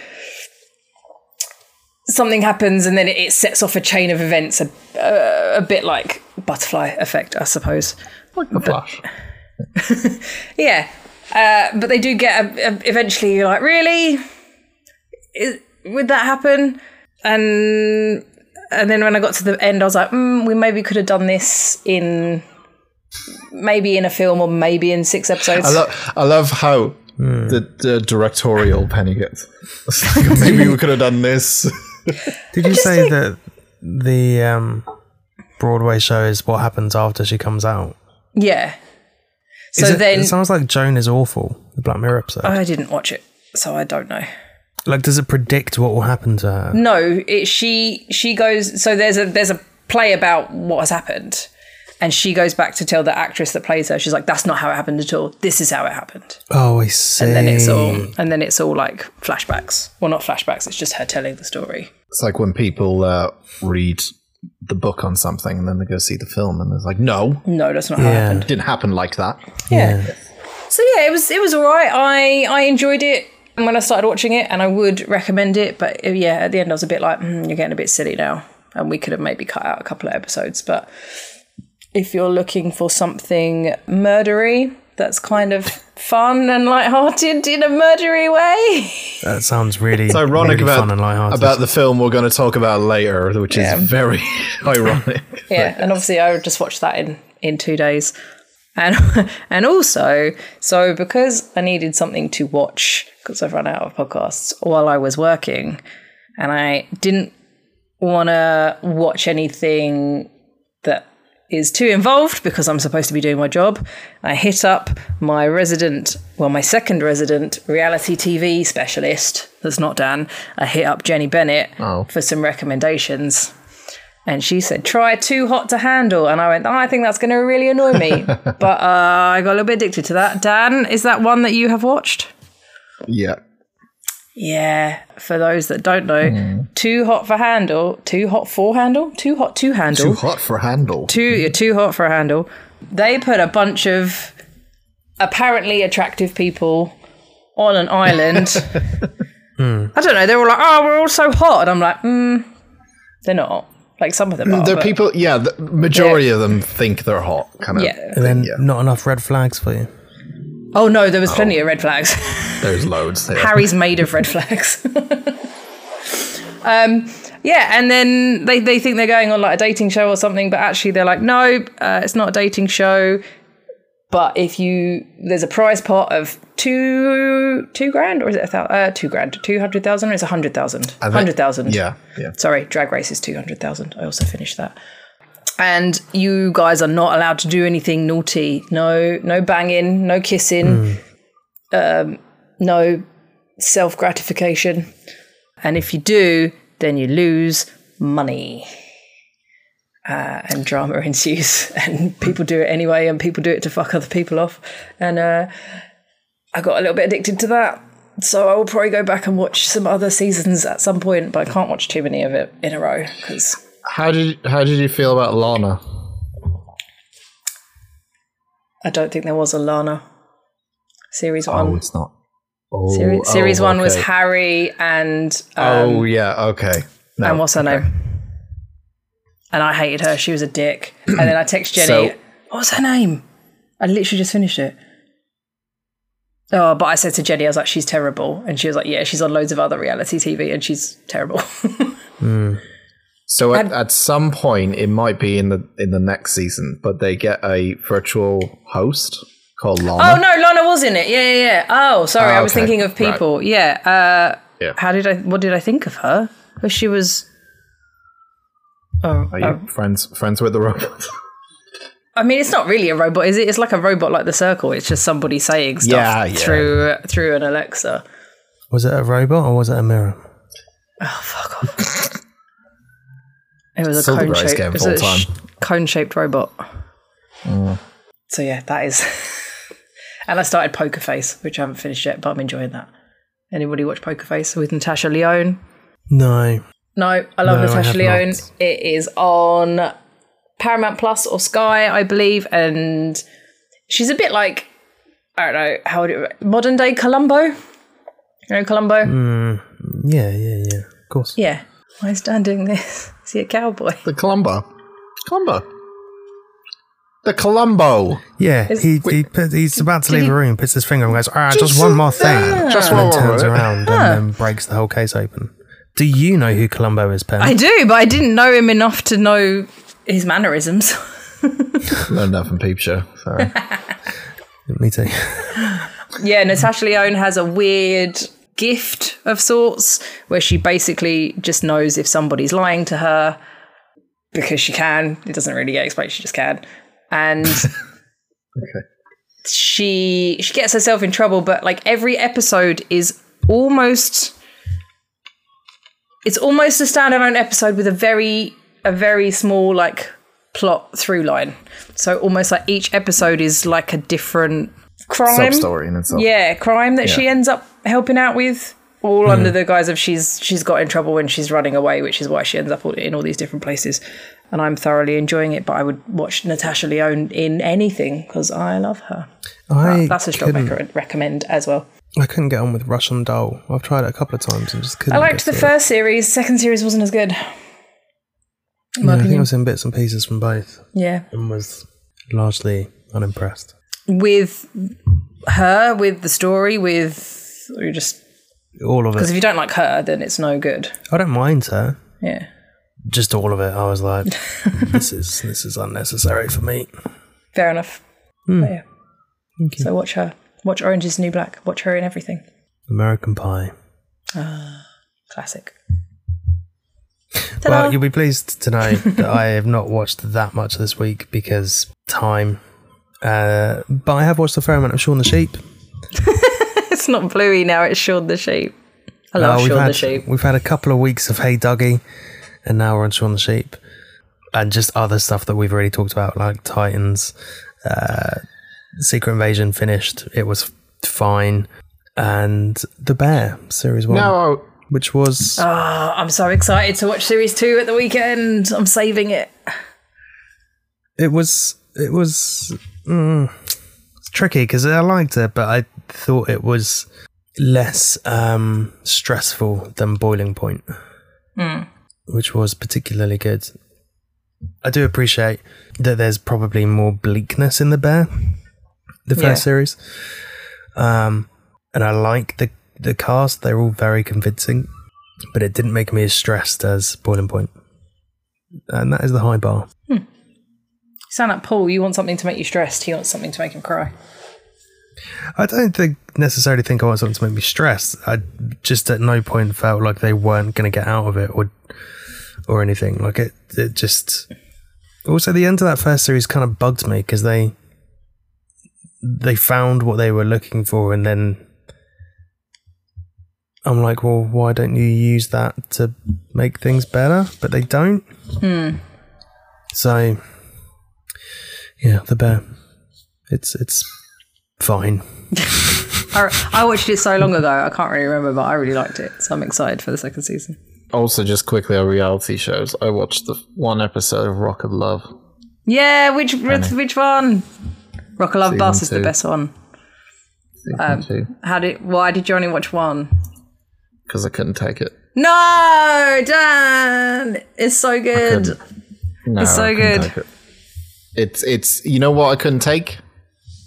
something happens and then it, it sets off a chain of events, a, a, a bit like butterfly effect, I suppose. Like the Flash. *laughs* Yeah, uh, but they do get a, a, eventually. You're like, really? Is, would that happen? And and then when I got to the end, I was like, mm, we maybe could have done this in maybe in a film or maybe in six episodes. I, lo- I love how the, the directorial penny gets. *laughs* Like, *laughs* maybe we could have done this. Did you say that the um, Broadway show is what happens after she comes out? yeah. So it, then it sounds like Joan is awful. The Black Mirror episode. I didn't watch it, so I don't know. like, does it predict what will happen to her? No, it, she she goes. So there's a there's a play about what has happened, and she goes back to tell the actress that plays her. She's like, "That's not how it happened at all. This is how it happened." Oh, I see. And then it's all and then it's all like flashbacks. Well, not flashbacks. It's just her telling the story. It's like when people uh, read the book on something and then they go see the film and it's like, no, No, that's not how it happened. it didn't happen like that. Yeah. So yeah, it was it was all right. I I enjoyed it when I started watching it, and I would recommend it. But uh, yeah, at the end, I was a bit like, mm, you're getting a bit silly now, and we could have maybe cut out a couple of episodes. But if you're looking for something murdery that's kind of fun and light-hearted in a murdery way, *laughs* That sounds really, It's ironic really about, fun and lighthearted. about the film we're going to talk about later, which Yeah. is very *laughs* ironic. *laughs* yeah. And obviously, I just watched that in in two days. And and also, so because I needed something to watch because I've run out of podcasts while I was working, and I didn't want to watch anything that is too involved because I'm supposed to be doing my job. I hit up my resident, well, my second resident reality TV specialist. That's not Dan. I hit up Jenny Bennett Oh. for some recommendations. And she said, try Too Hot to Handle. And I went, oh, I think that's going to really annoy me. *laughs* but uh, I got a little bit addicted to that. Dan, is that one that you have watched? Yeah. Yeah. For those that don't know, Too Hot for Handle, Too Hot for Handle, Too Hot to Handle. Too hot for handle. too you're too hot for a handle. They put a bunch of apparently attractive people on an island. *laughs* I don't know. They're all like, "Oh, we're all so hot," and I'm like, mm, "They're not." Like some of them are. They're people. Yeah, the majority of them think they're hot. Kind of. Yeah. And then yeah. not enough red flags for you. Oh no, there was plenty of red flags. *laughs* There's loads. There. Harry's made of red flags. *laughs* um, yeah, and then they, they think they're going on like a dating show or something, but actually they're like, no, uh, it's not a dating show. But if you there's a prize pot of two two grand or is it a thousand? Uh, two grand, two hundred thousand or is it a hundred thousand? Hundred thousand. Yeah. Yeah. Sorry, Drag Race is two hundred thousand. I also finished that. And you guys are not allowed to do anything naughty. No, no banging, no kissing, um, no self gratification. And if you do, then you lose money. Uh, and drama *laughs* ensues, and people do it anyway, and people do it to fuck other people off. And uh, I got a little bit addicted to that. So I will probably go back and watch some other seasons at some point, but I can't watch too many of it in a row because How did How did you feel about Lana? I don't think there was a Lana. Series Oh, one. it's not. Oh, Series, oh, series one was. Harry and um, oh yeah. Okay. No, and what's her okay. name? And I hated her. She was a dick. And then I text Jenny. So- what was her name? I literally just finished it. Oh, but I said to Jenny, I was like, she's terrible. And she was like, yeah, she's on loads of other reality TV and she's terrible. *laughs* So at, at some point, it might be in the in the next season, but they get a virtual host called Lana. oh, no, Lana was in it. Yeah, yeah, yeah. Oh, sorry. Oh, I was thinking of Right. people. Yeah. Uh, Yeah. How did I, what did I think of her? Oh, She was. Oh, Are you oh. friends friends with the robot? *laughs* I mean, it's not really a robot, is it? It's like a robot like the Circle. It's just somebody saying stuff Yeah, yeah. through through an Alexa. Was it a robot or was it a mirror? Oh fuck off! *laughs* it was a Still cone shaped game it of was a all sh- time. cone shaped robot. So yeah, that is. *laughs* and I started Poker Face, which I haven't finished yet, but I'm enjoying that. Anybody watch Poker Face with Natasha Lyonne? No. No, I love No, Natasha have Lyonne. not. It is on Paramount Plus or Sky, I believe, and she's a bit like I don't know how would it, modern day Columbo. You know Columbo? Mm. Yeah, yeah, yeah. Of course. Yeah. Why is Dan doing this? Is he a cowboy? the Columbo. Columbo. The Columbo. Yeah, he, he put, he's about to leave he- the room, puts his finger and goes, ah, just, one more thing. Just and one then more turns bit. around and then breaks the whole case open. Do you know who Columbo is, Pen? I do, but I didn't know him enough to know his mannerisms. *laughs* Learned that from Peep Show. Sorry. *laughs* Me too. yeah, Natasha Lyonne has a weird gift of sorts where she basically just knows if somebody's lying to her because she can. It doesn't really get explained, she just can. And *laughs* she she gets herself in trouble, but like every episode is almost it's almost a standalone episode with a very a very small like plot through line. So almost like each episode is like a different crime Sub-story in itself. yeah, crime that she ends up helping out with, all mm-hmm. under the guise of she's she's got in trouble when she's running away, which is why she ends up in all these different places. And I'm thoroughly enjoying it. But I would watch Natasha Lyonne in anything because I love her. I That's a strong rec- recommend as well. I couldn't get on with Russian Doll. I've tried it a couple of times and just couldn't. I liked the it. first series. Second series wasn't as good. Yeah, I think I was in bits and pieces from both Yeah, and was largely unimpressed. With her, with the story, with or just All of it. because if you don't like her, then it's no good. I don't mind her. Yeah. Just all of it. I was like, *laughs* this is this is unnecessary for me. Fair enough. But yeah. So watch her. Watch Orange is New Black. Watch her in everything. American Pie. Ah, Classic. Well, you'll be pleased to know that I have not watched that much this week because time. Uh, but I have watched a fair amount of Shaun the Sheep. *laughs* it's not Bluey now, it's Shaun the Sheep. I love Uh, we've Shaun had, the Sheep. We've had a couple of weeks of Hey Duggee, and now we're on Shaun the Sheep. and just other stuff that we've already talked about, like Titans, uh, Secret Invasion finished. It was fine, and The Bear series one, No, which was Oh, I'm so excited to watch series two at the weekend. I'm saving it. it was it was mm, it's tricky because I liked it, but I thought it was less um, stressful than Boiling Point, which was particularly good. I do appreciate that there's probably more bleakness in the bear, the first Yeah. series, um, and I like the the cast; they're all very convincing, but it didn't make me as stressed as Boiling Point, and that is the high bar. You sound like Paul. You want something to make you stressed. He wants something to make him cry. I don't think necessarily think I want something to make me stressed. I just at no point felt like they weren't going to get out of it or or anything. Like it, it just. Also, the end of that first series kind of bugged me because they they found what they were looking for, and then I'm like, well, why don't you use that to make things better? But they don't. Hmm. So, yeah, the bear. It's it's fine. *laughs* I, I watched it so long ago. I can't really remember, but I really liked it. So I'm excited for the second season. also just quickly on reality shows. I watched the one episode of Rock of Love. Yeah, which which, which one? Rock of Love Season Bus is the best one. Um, two How did? Why did you only watch one? because I couldn't take it. No, Dan, it's so good. No, It's so I couldn't good. It's it's you know what I couldn't take.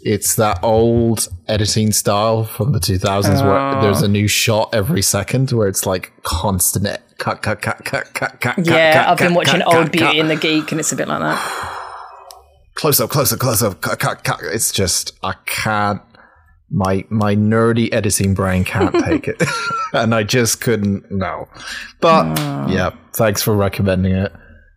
It's that old editing style from the 2000s Oh. where there's a new shot every second where it's like constant eh, e- cut cut cut cut cut cut. Yeah, cut, I've been watching cut, Old Beauty and the Geek, and it's a bit like that. *sighs* close up, close up, close up, cut, cut, cut. It's just I can't. My my nerdy editing brain can't take it, *laughs* and I just couldn't. No, but *laughs* yeah, thanks for recommending it.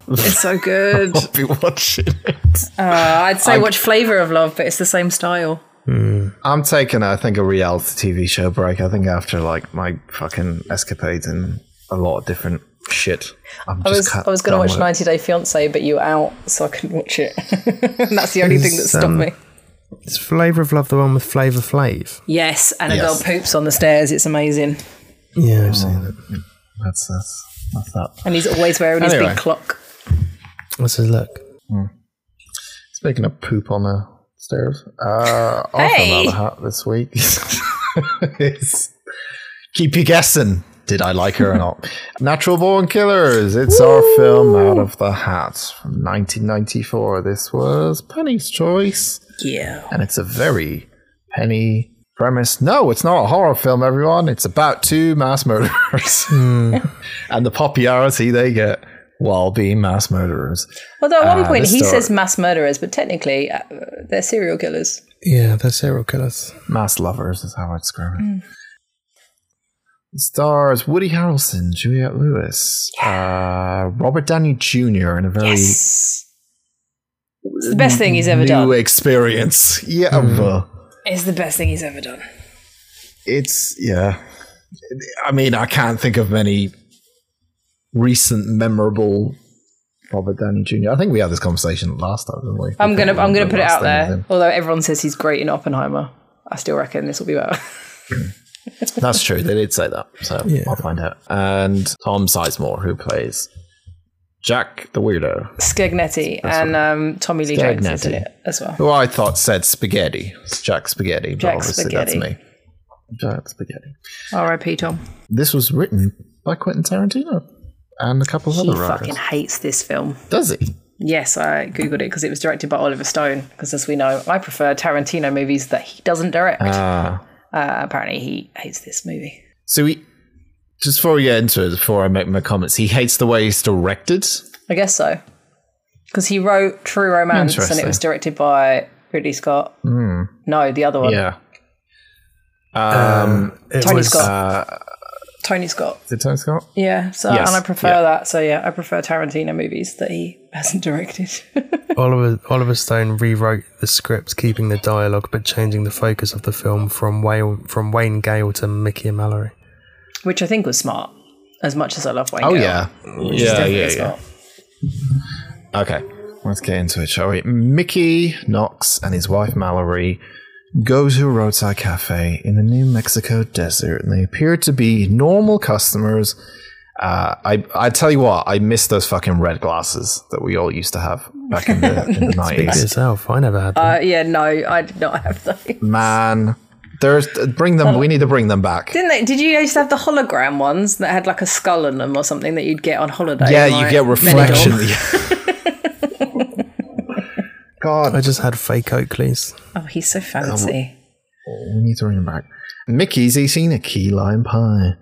It's so *laughs* good. I'll be watching it. Uh, I'd say watch Flavor of Love, but it's the same style. I'm taking, I think, a reality TV show break. I think after like my fucking escapades and a lot of different shit. I'm I just was I was going to watch 90 Day Fiance, but you were out, so I couldn't watch it. and *laughs* that's the only thing that stopped um, me. Is Flavor of Love the one with Flavor Flav? Yes, and a Yes. girl poops on the stairs. It's amazing, Yeah, I've seen it. That's that's that's that. and he's always wearing his big clock. Let's just look. Speaking of poop on the stairs, uh, off Hey! another hat this week. *laughs* is keep you guessing. Did I like her or not? *laughs* Natural Born Killers. It's our film out of the hat from 1994. This was Penny's choice. Yeah, and it's a very penny premise. No, it's not a horror film, everyone. It's about two mass murderers *laughs* and the popularity they get while being mass murderers. Although at one Uh, point he story- says mass murderers, but technically uh, they're serial killers. Yeah, they're serial killers. Mass lovers is how I describe it. It stars Woody Harrelson, Juliette Lewis, uh, Robert Downey Jr. in a very Yes, it's the best thing he's ever new done. experience. Yeah, well, It's the best thing he's ever done. it's yeah. I mean, I can't think of many recent memorable Robert Downey Jr. I think we had this conversation last time, didn't we? I'm gonna I'm gonna put it out there. Although everyone says he's great in Oppenheimer, I still reckon this will be better. *laughs* That's true. They did say that, so Yeah. I'll find out. And Tom Sizemore, who plays Jack the Weirdo, Scagnetti and um, Tommy Lee Jones is in it as well. who I thought said spaghetti. It's Jack Spaghetti, but Jack obviously Spaghetti. that's me. Jack Spaghetti. R.I.P. Tom. This was written by Quentin Tarantino and a couple of He other writers. fucking hates this film. Does he? Yes, I googled it because it was directed by Oliver Stone. Because as we know, I prefer Tarantino movies that he doesn't direct. Ah. Uh, apparently, he hates this movie. So he, just before we get into it, before I make my comments, he hates the way he's directed. I guess so. Because he wrote True Romance and it was directed by Ridley Scott. No, the other one. Yeah. Um, It Tony was, Scott. Tony Scott. is it Tony Scott? Yeah. So Yes, and I prefer yeah. that. So yeah, I prefer Tarantino movies that he hasn't *laughs* directed. *laughs* Oliver Oliver Stone rewrote the script, keeping the dialogue but changing the focus of the film from Wayne from Wayne Gale to Mickey and Mallory. Which I think was smart. As much as I love Wayne Oh Gale. yeah, Which is yeah, definitely yeah, yeah. smart. Okay, let's get into it, shall we? Mickey Knox and his wife Mallory go to a roadside cafe in the New Mexico desert, and they appear to be normal customers. Uh, I I tell you what, I miss those fucking red glasses that we all used to have back in the in the *laughs* Speak for nineties. yourself. I never had them. Uh, yeah, no, I did not have those. Man, there's bring them. We need to bring them back. Didn't they? Did you used to have the hologram ones that had like a skull in them or something that you'd get on holiday? Yeah, in, you like, get reflection. *laughs* *laughs* Benidorm? God, I just had fake Oakleys. Oh, he's so um, fancy. Oh, we need to bring him back. Mickey's eating a key lime pie.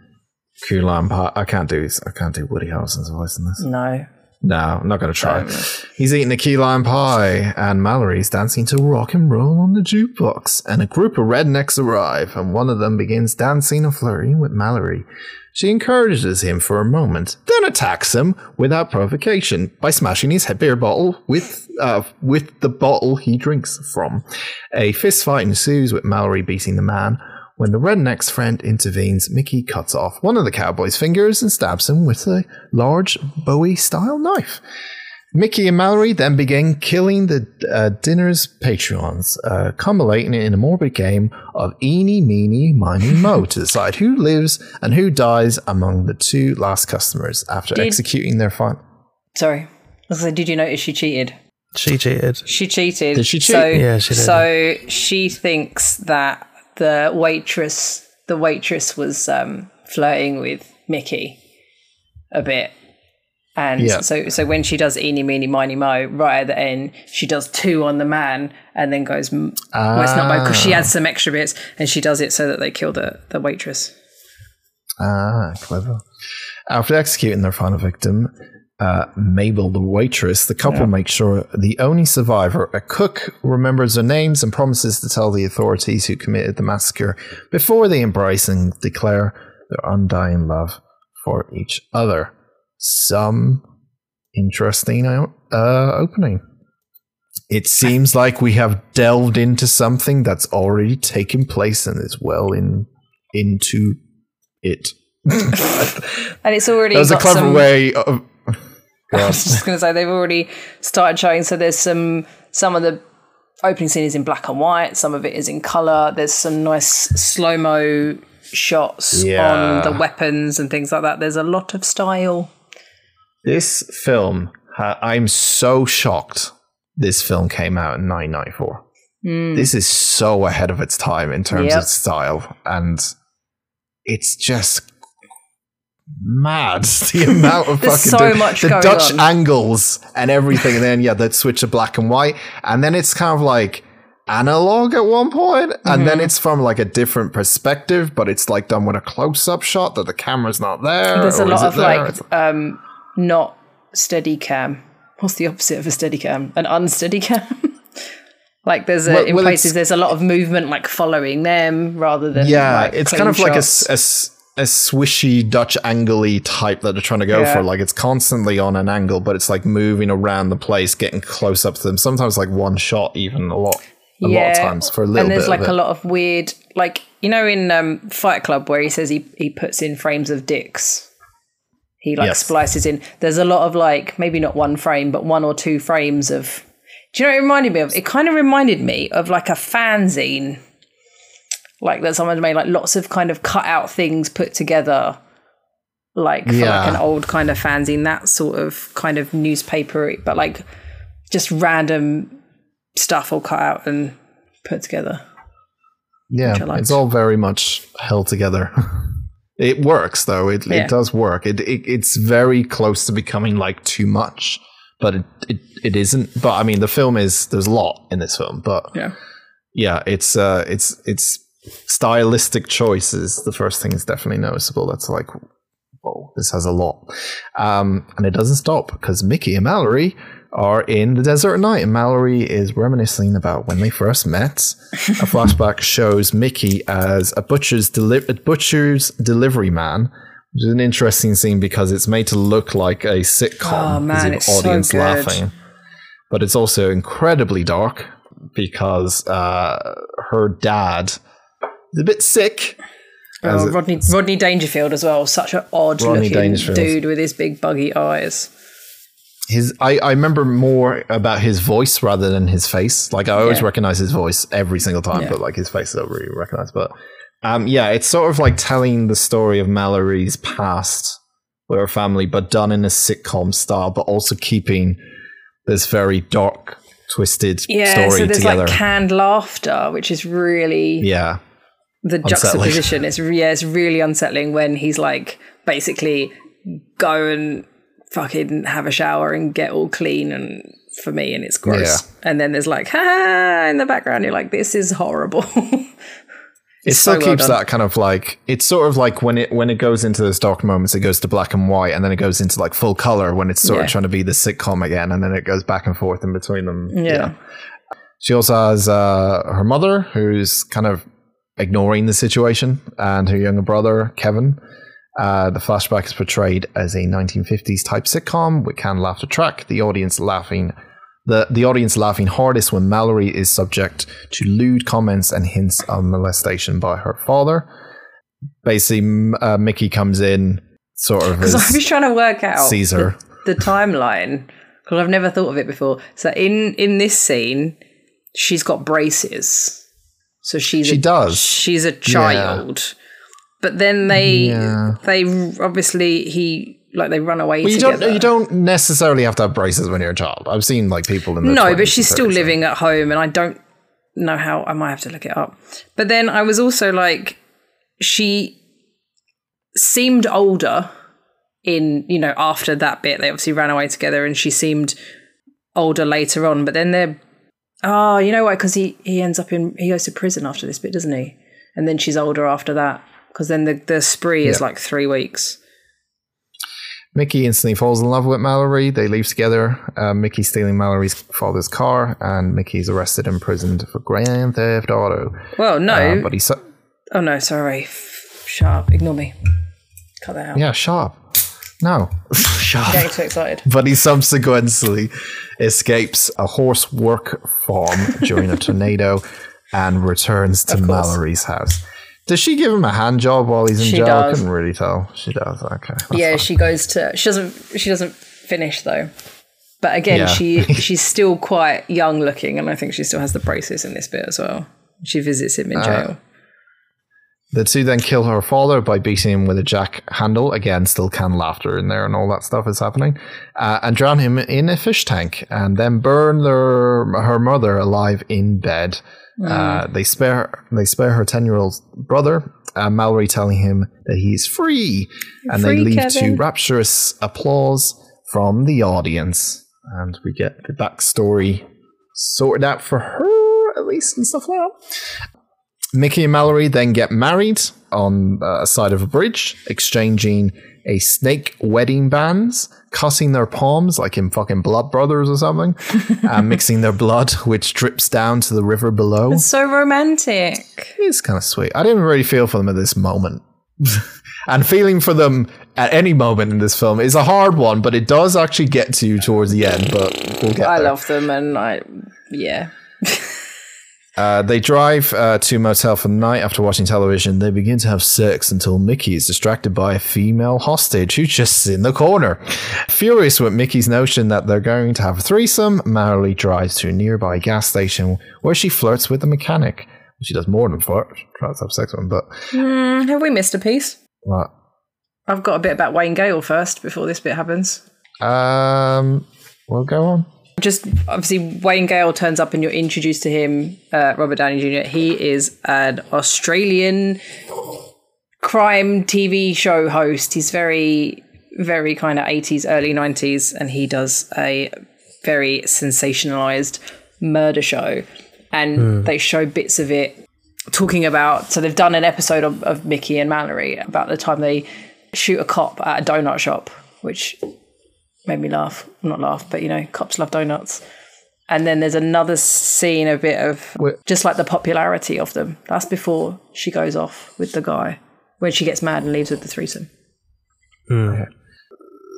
Key lime pie. I can't do. I can't do Woody Harrelson's voice in this. No. No, I'm not going to try. He's eating a key lime pie, and Mallory's dancing to rock and roll on the jukebox. And a group of rednecks arrive, and one of them begins dancing and flirting with Mallory. She encourages him for a moment, then attacks him without provocation by smashing his beer bottle with uh, with the bottle he drinks from. A fist fight ensues with Mallory beating the man. When the redneck's friend intervenes, Mickey cuts off one of the cowboy's fingers and stabs him with a large Bowie style knife. Mickey and Mallory then begin killing the uh, dinner's patrons, uh, culminating in a morbid game of eeny, meeny, miny, mo *laughs* to decide who lives and who dies among the two last customers after Did- executing their final. Sorry. I was did you notice she cheated? She cheated. She cheated. Did she cheat? So, Yeah, she did. So she thinks that the waitress, the waitress was um, flirting with Mickey a bit. And Yeah. so, so when she does eeny, meeny, miny, mo, right at the end, she does two on the man and then goes, "Mm, well, it's not moe? because she adds some extra bits and she does it so that they kill the, the waitress. Ah, clever. After executing their final victim, uh, Mabel, the waitress, the couple make sure the only survivor, a cook, remembers their names and promises to tell the authorities who committed the massacre before they embrace and declare their undying love for each other. Some interesting uh, opening. It seems *laughs* like we have delved into something that's already taken place and is well in into it. *laughs* *laughs* And it's already That was a clever some, way of. I was just going to say they've already started showing. So there's some some of the opening scene is in black and white. Some of it is in color. There's some nice slow mo shots Yeah. on the weapons and things like that. There's a lot of style. This film, I'm so shocked this film came out in 1994. Hmm. This is so ahead of its time in terms Yep. of style. And it's just mad *laughs* the amount of There's fucking so much the Dutch on. angles and everything. And then, yeah, they'd switch to black and white. And then it's kind of like analog at one point, and then Mm-hmm. it's from like a different perspective, but it's like done with a close up shot that the camera's not there. There's a lot of there? like um, not steady cam. What's the opposite of a steady cam? An unsteady cam. *laughs* like there's a, Well- in well, places there's a lot of movement like following them rather than yeah, like, it's kind of like a, shots. s- a s- a swishy Dutch angly type that they're trying to go Yeah. for. Like it's constantly on an angle, but it's like moving around the place, getting close up to them. Sometimes like one shot, even a lot, a lot of times for a little bit. and there's like a lot of weird like you know in um, fight club where he says he, he puts in frames of dicks he like Yes. splices in there's a lot of like maybe not one frame but one or two frames of do you know what it reminded me of it kind of reminded me of like a fanzine like that someone made like lots of kind of cut out things put together like for Yeah. like an old kind of fanzine that sort of kind of newspaper but like just random stuff all cut out and put together yeah, which I liked. it's all very much held together. *laughs* it works though. It Yeah. it does work. It, it it's very close to becoming like too much, but it, it it isn't. But I mean, the film is there's a lot in this film, but yeah yeah, it's uh, it's it's stylistic choices. The first thing is definitely noticeable. That's like, whoa, this has a lot, um, and it doesn't stop because Mickey and Mallory are in the desert at night, and Mallory is reminiscing about when they first met. a flashback *laughs* shows Mickey as a butcher's deli- a butcher's delivery man. Which is an interesting scene because it's made to look like a sitcom. Oh, man, with the it's so audience good. laughing but it's also incredibly dark because uh, her dad a bit sick. Oh, it- Rodney Rodney Dangerfield as well. Such an odd Rodney looking dude with his big buggy eyes. his I, I remember more about his voice rather than his face. Like I always Yeah. recognize his voice every single time, Yeah. but like his face I don't really recognize. But um, yeah, it's sort of like telling the story of Mallory's past with her family, but done in a sitcom style, but also keeping this very dark, twisted Yeah, story so there's together. like canned laughter, which is really yeah, the unsettling. juxtaposition. It's yeah, it's really unsettling when he's like basically go and fucking have a shower and get all clean and for me and it's gross. And then there's like *laughs* ha in the background. You're like, this is horrible. *laughs* it so still well keeps done. that kind of like it's sort of like when it when it goes into those dark moments it goes to black and white and then it goes into like full color when it's sort Yeah. of trying to be the sitcom again and then it goes back and forth in between them yeah. she also has uh, her mother who's kind of ignoring the situation and her younger brother kevin uh, the flashback is portrayed as a 1950s type sitcom with canned laughter track the audience laughing the, the audience laughing hardest when Mallory is subject to lewd comments and hints of molestation by her father. Basically, uh, Mickey comes in sort of Because as I was *laughs* trying to work out Caesar. the, the timeline because I've never thought of it before. So in in this scene, she's got braces, so she's She a, does. She's a child, but then they Yeah. they obviously he like they run away Well, you together. don't you don't necessarily have to have braces when you're a child. I've seen like people in their no, 20s but she's still living at home, and I don't know how. I might have to look it up. But then I was also like, she seemed older in you know after that bit. They obviously ran away together, and she seemed older later on. But then they're oh, you know what? Because he he ends up in he goes to prison after this bit, doesn't he? And then she's older after that. Because then the the spree is Yeah. like three weeks. Mickey instantly falls in love with Mallory. They leave together. Uh, Mickey stealing Mallory's father's car, and Mickey's arrested and imprisoned for grand theft auto. Well, no. Uh, but he's su- oh no, sorry. Sharp. Ignore me. Cut that out. yeah sharp. No, *laughs* sharp. Getting too excited. but he subsequently escapes a horse work farm during a *laughs* tornado and returns to Mallory's house. Does she give him a hand job while he's in She jail? I does. couldn't really tell. She does. Okay. yeah, fine. she goes to. She doesn't. She doesn't finish though. But again, Yeah. she *laughs* she's still quite young looking, and I think she still has the braces in this bit as well. She visits him in Uh, jail. The two then kill her father by beating him with a jack handle. Again, still canned laughter in there and all that stuff is happening. Uh, and drown him in a fish tank and then burn their, her mother alive in bed. Uh, they spare they spare her 10 year old brother, uh, Mallory telling him that he's free. And they Free, leave Kevin. to rapturous applause from the audience. And we get the backstory sorted out for her, at least, and stuff like that. Mickey and Mallory then get married on uh, a side of a bridge, exchanging a snake wedding bands, cussing their palms like in fucking Blood Brothers or something, *laughs* and mixing their blood, which drips down to the river below. It's so romantic. It's kind of sweet. I didn't really feel for them at this moment. *laughs* and feeling for them at any moment in this film is a hard one, but it does actually get to you towards the end. But we'll get I there. love them, and I yeah. Uh, they drive uh, to motel for the night after watching television. They begin to have sex until Mickey is distracted by a female hostage who just in the corner. Furious with Mickey's notion that they're going to have a threesome, Mallory drives to a nearby gas station where she flirts with the mechanic. She does more than flirt, tries to have sex with him, but Mm, have we missed a piece? what? I've got a bit about Wayne Gale first before this bit happens. Um, we'll go on. Just obviously Wayne Gale turns up and you're introduced to him, uh, Robert Downey Jr. He is an Australian crime TV show host. He's very, very kind of 80s, early 90s, and he does a very sensationalized murder show. And they show bits of it talking about. So they've done an episode of, of Mickey and Mallory about the time they shoot a cop at a donut shop, which made me laugh. Not laugh, but you know, cops love donuts. And then there's another scene, a bit of just like the popularity of them. That's before she goes off with the guy when she gets mad and leaves with the threesome.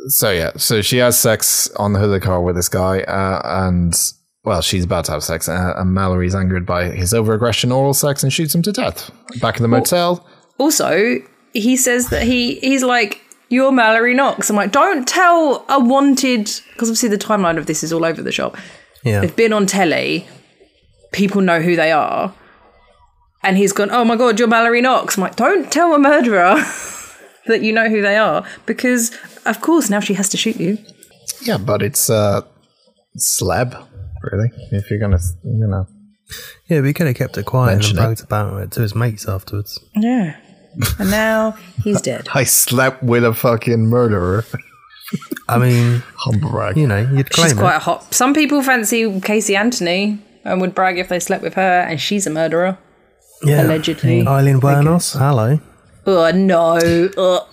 So yeah, so she has sex on the hood of the car with this guy, uh, and well, she's about to have sex, uh, and Mallory's angered by his overaggression, oral sex, and shoots him to death. Back in the motel, Also, he says that he he's like you're Mallory Knox. I'm like, don't tell a wanted, because obviously the timeline of this is all over the shop. Yeah. They've been on telly, people know who they are. And he's gone, oh my God, you're Mallory Knox. I'm like, don't tell a murderer *laughs* that you know who they are, because of course now she has to shoot you. Yeah, but it's uh, slab, really. If you're gonna, you know. Yeah, we could have kept it quiet Mention and it. bragged about it to his mates afterwards. Yeah. And now he's dead. *laughs* I slept with a fucking murderer. *laughs* I mean, Humble brag. you know, you'd claim She's it. quite a hot. Some people fancy Casey Anthony and would brag if they slept with her, and she's a murderer. yeah. allegedly. Aileen Wuornos, hello. Oh no! Ugh.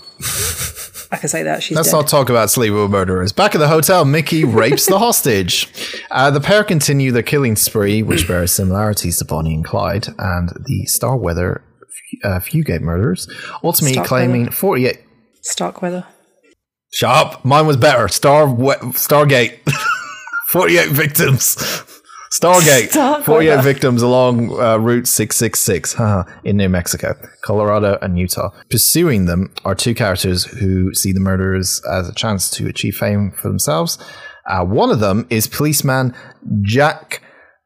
I can say that she's Let's dead. not talk about sleeper murderers. Back at the hotel, Mickey *laughs* rapes the hostage. Uh, the pair continue their killing spree, which bears similarities to Bonnie and Clyde and the Starweather uh, Fugate murders, ultimately Starkweather. claiming 48. Starkweather. Shut up. Mine was better. Star Stargate. *laughs* 48 victims. Stargate. Starkweather. 48 victims along uh, Route 666 haha, in New Mexico, Colorado, and Utah. Pursuing them are two characters who see the murderers as a chance to achieve fame for themselves. Uh, one of them is policeman Jack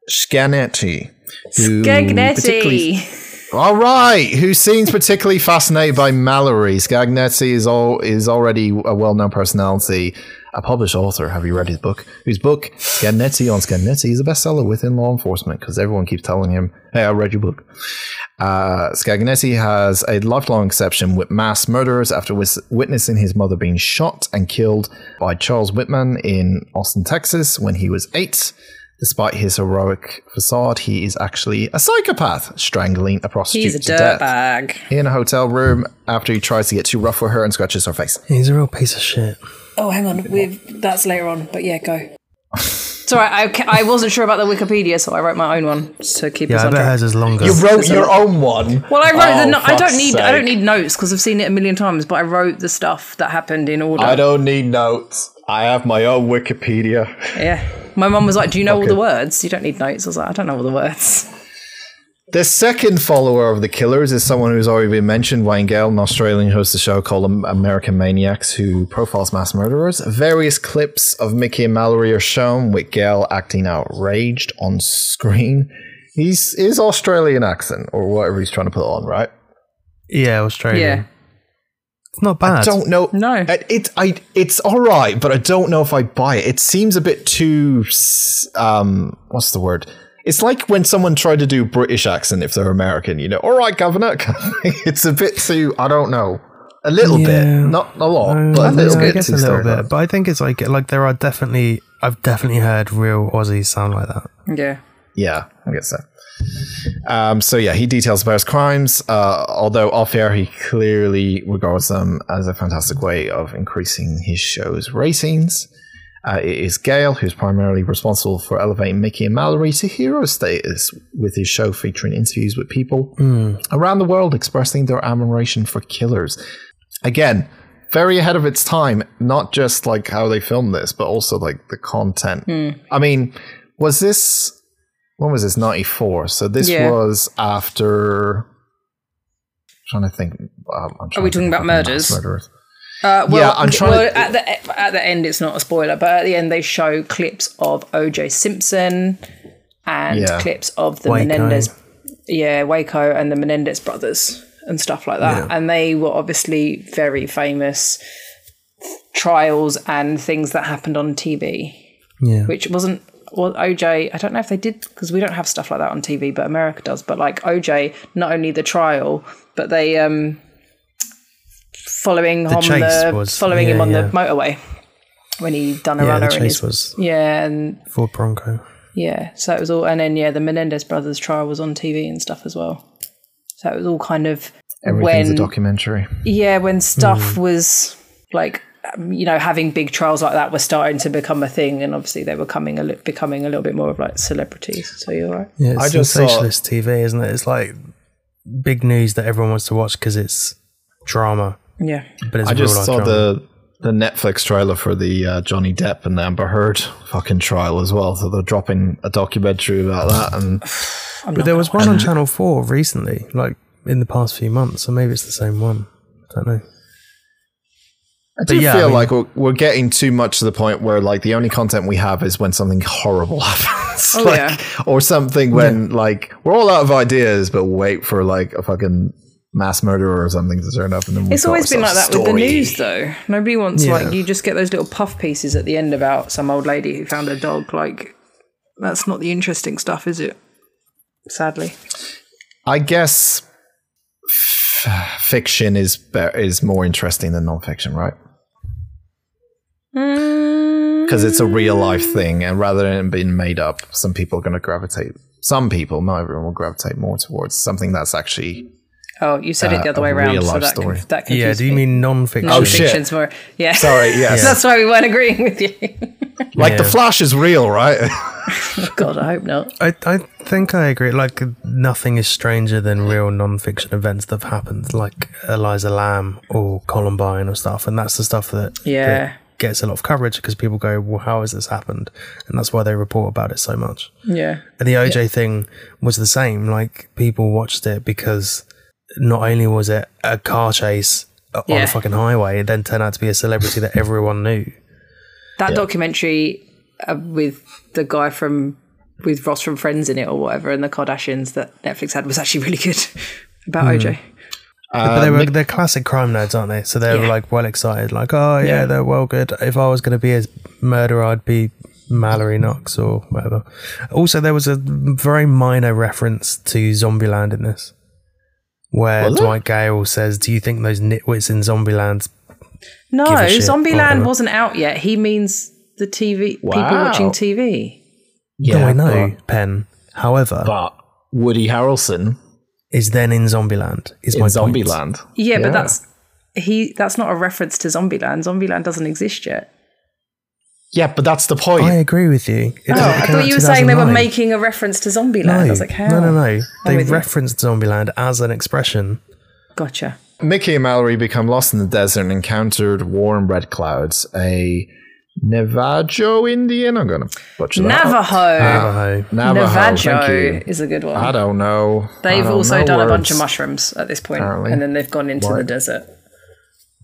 Scagnetti. who particularly- Scagnetti. All right, who seems particularly fascinated by Mallory. Scagnetti is all is already a well-known personality, a published author. Have you read his book? Whose book, Scagnetti on Scagnetti, is a bestseller within law enforcement because everyone keeps telling him, "Hey, I read your book." Uh, has a lifelong exception with mass murderers after witnessing his mother being shot and killed by Charles Whitman in Austin, Texas, when he was eight. Despite his heroic facade, he is actually a psychopath, strangling a prostitute He's a to death dirtbag. in a hotel room after he tries to get too rough with her and scratches her face. He's a real piece of shit. Oh, hang on. We've that's later on, but yeah, go. It's all right. I, ca- I wasn't sure about the Wikipedia, so I wrote my own one to keep us Yeah, I on bet track. hers is longer. You wrote your own one. Well, I wrote the. Oh, No- I don't fuck's need. I don't need notes because I've seen it a million times. But I wrote the stuff that happened in order. I don't need notes. I have my own Wikipedia. Yeah. My mum was like, "Do you know all the words? You don't need notes." I was like, "I don't know all the words." The second follower of the killers is someone who's already been mentioned, Wayne Gale, an Australian who hosts a show called American Maniacs, who profiles mass murderers. Various clips of Mickey and Mallory are shown, with Gale acting outraged on screen. He's his Australian accent, or whatever he's trying to put on, right? yeah, Australian. Yeah. It's not bad. I don't know. No. it, it I it's all right, but I don't know if I buy it. It seems a bit too um what's the word? It's like when someone tried to do British accent if they're American, you know. All right, governor. *laughs* it's a bit too. I don't know. A little Yeah. bit, not a lot, but a little yeah, bit. I guess a little stereotyped. bit, but I think it's like like there are definitely I've definitely heard real Aussies sound like that. Yeah. Yeah, I guess so. Um, so yeah, he details about his crimes. Uh, although off air, he clearly regards them as a fantastic way of increasing his show's ratings. Uh, it is Gale who's primarily responsible for elevating Mickey and Mallory to hero status with his show featuring interviews with people around the world expressing their admiration for killers. Again, very ahead of its time, not just like how they filmed this, but also like the content. I mean, was this when was this 94 so this Yeah. was after trying to think I'm trying we talking about murders? murderers. Uh, well, Yeah, I'm trying well, to- at the at the end, it's not a spoiler, but at the end they show clips of O.J. Simpson and Yeah. clips of the Waco. Menendez, yeah, Waco and the Menendez brothers and stuff like that, and they were obviously very famous trials and things that happened on TV, Yeah. which wasn't. Well, OJ, I don't know if they did because we don't have stuff like that on TV, but America does. But like OJ, not only the trial, but they um following The on chase the was- following him on yeah. the motorway when he done a Yeah, runner the in chase his was yeah and Ford Bronco. yeah so it was all and then yeah the Menendez brothers trial was on TV and stuff as well so it was all kind of everything's when a documentary yeah when stuff Hmm. was like you know having big trials like that were starting to become a thing and obviously they were coming a li- becoming a little bit more of like celebrities so you're right Yeah, it's I just saw- sensationalist TV, isn't it? It's like big news that everyone wants to watch because it's drama, yeah but it's I just saw drama. the the Netflix trailer for the uh, Johnny Depp and Amber Heard fucking trial as well so they're dropping a documentary about that and *sighs* But there was one on *clears throat* Channel Four recently, like in the past few months, so maybe it's the same one. I don't know. I do yeah, I feel mean- like we're, we're getting too much to the point where like the only content we have is when something horrible *laughs* happens, Oh, like, yeah. or something when like we're all out of ideas, but wait for like a fucking mass murderer or something to turn up, and then we've always been like that a with the news, though. Nobody wants Yeah. like you just get those little puff pieces at the end about some old lady who found a dog. Like that's not the interesting stuff, is it? Sadly, I guess fiction is be- is more interesting than nonfiction, right? Because it's a real life thing, and rather than it being made up, some people are going to gravitate. Some people, not everyone, will gravitate more towards something that's actually. oh, you said it the Uh, other way around, real so life that story. conf- that Yeah, do you me. mean non-fiction? Oh, shit. More, yeah. Sorry, *laughs* yes. That's why we weren't agreeing with you. *laughs* Like the Flash is real, right? *laughs* God, I hope not. I, I think I agree. Like, nothing is stranger than real non-fiction events that have happened, like Elisa Lam or Columbine or stuff. And that's the stuff that, Yeah. that gets a lot of coverage because people go, well, how has this happened? And that's why they report about it so much. Yeah, And the OJ thing was the same. Like, people watched it because not only was it a car chase on Yeah. a fucking highway, it then turned out to be a celebrity that everyone knew. that documentary uh, with the guy from with Ross from Friends in it or whatever, and the Kardashians that Netflix had was actually really good *laughs* about OJ. But um, they were they're classic crime nerds, aren't they? So they were like well excited, like oh yeah, Yeah. they're well good. If I was going to be a murderer, I'd be Mallory Knox or whatever. Also, there was a very minor reference to Zombieland in this, where Was there? Dwight Gale says, "Do you think those nitwits in Zombieland?" No, Give a shit, Zombieland wasn't out yet. He means the TV people watching TV. no, I know, but, Pen. However, but Woody Harrelson is then in Zombieland. Is in my point. Zombieland. Yeah, Yeah. but that's he. That's not a reference to Zombieland. Zombieland doesn't exist yet. Yeah, but that's the point. I agree with you. It Oh, it I thought you were saying they were making a reference to Zombieland. No, I was like, how? no, no, no. They with you. referenced Zombieland as an expression. Gotcha. Mickey and Mallory become lost in the desert and encountered Warren Red Clouds, a Navajo Indian. I'm going to butcher that. Navajo. Navajo. Navajo. Navajo is a good one. I don't know. They've don't also know done a bunch of mushrooms at this point, Apparently. and then they've gone into Why? the desert.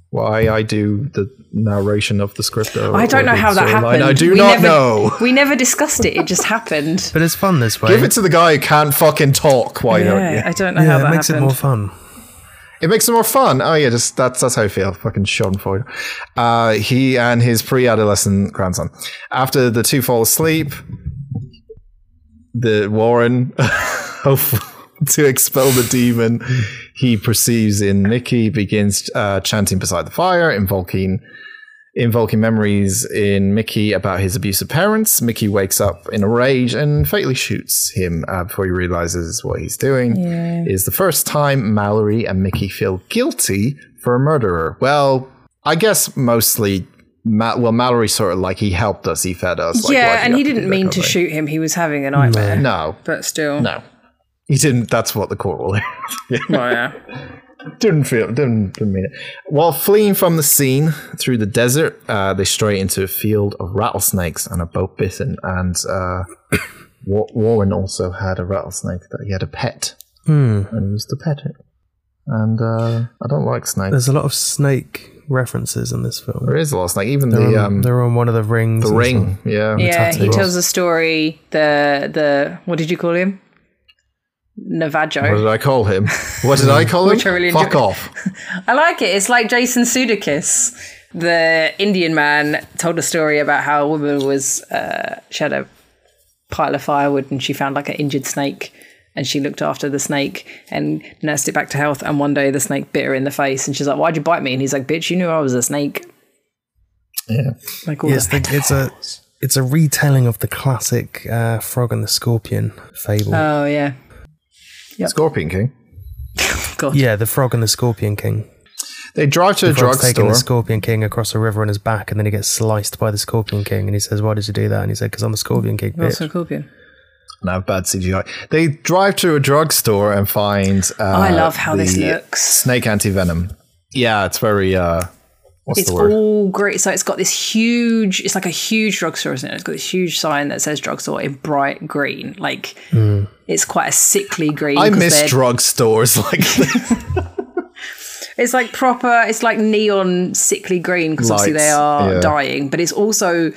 Why I do the narration of the script? Or, I don't know how that storyline. happened. I do We not never- know. *laughs* We never discussed it. It just happened. But it's fun this way. Give it to the guy who can't fucking talk. Why don't you? I don't know yeah, how it that makes happened. it more fun. It makes it more fun. Oh yeah, just that's that's how I feel. Fucking Ford. Uh, he and his pre-adolescent grandson. After the two fall asleep, the Warren, *laughs* to expel the demon, he perceives in Mickey, begins uh, chanting beside the fire, invoking invoking memories in Mickey about his abusive parents. Mickey wakes up in a rage and fatally shoots him uh, before he realizes what he's doing. It is the first time Mallory and Mickey feel guilty for a murderer. Well, I guess mostly. Ma- well, Mallory sort of like he helped us, he fed us. Like, yeah, and he didn't that mean to shoot him. He was having a nightmare. No, But still. no, he didn't. That's what the court will. yeah. *laughs* Well, yeah. Didn't feel didn't, didn't mean it. While fleeing from the scene through the desert, uh, they stray into a field of rattlesnakes and are both bitten. And uh, *coughs* Wa- Warren also had a rattlesnake that he had a pet, Hmm. and he used to pet it. And uh, I don't like snakes. There's a lot of snake references in this film. there is a lot of snake. Even They're, the on, um, they're on one of the rings. the ring, stuff. yeah, Yeah, he tells a story. The the what did you call him? Navajo. What did I call him? What did I *laughs* call him? Which I really Fuck enjoy. off. *laughs* I like it. It's like Jason Sudeikis. The Indian man told a story about how a woman was uh, she had a pile of firewood and she found like an injured snake and she looked after the snake and nursed it back to health and one day the snake bit her in the face and she's like why'd you bite me and he's like bitch you knew I was a snake Yeah. like all Yes, that. the, it's a it's a retelling of the classic uh, Frog and the Scorpion fable. oh yeah Scorpion King. *laughs* god yeah, the Frog and the Scorpion King. They drive to a The frog's taking drugstore. the Scorpion King across a river on his back, and then he gets sliced by the Scorpion King, and he says, "Why did you do that?" And he said, "Because I'm the Scorpion King, bitch." also scorpion and have bad CGI. They drive to a drugstore and find. Uh, I love how this looks. Snake anti venom. Yeah, it's very. Uh, what's it's all great. So it's got this huge, it's like a huge drugstore, isn't it? It's got this huge sign that says drugstore in bright green. Like hmm. it's quite a sickly green. I miss drugstores *laughs* like. *laughs* It's like proper. It's like neon sickly green because obviously they are yeah. dying, but it's also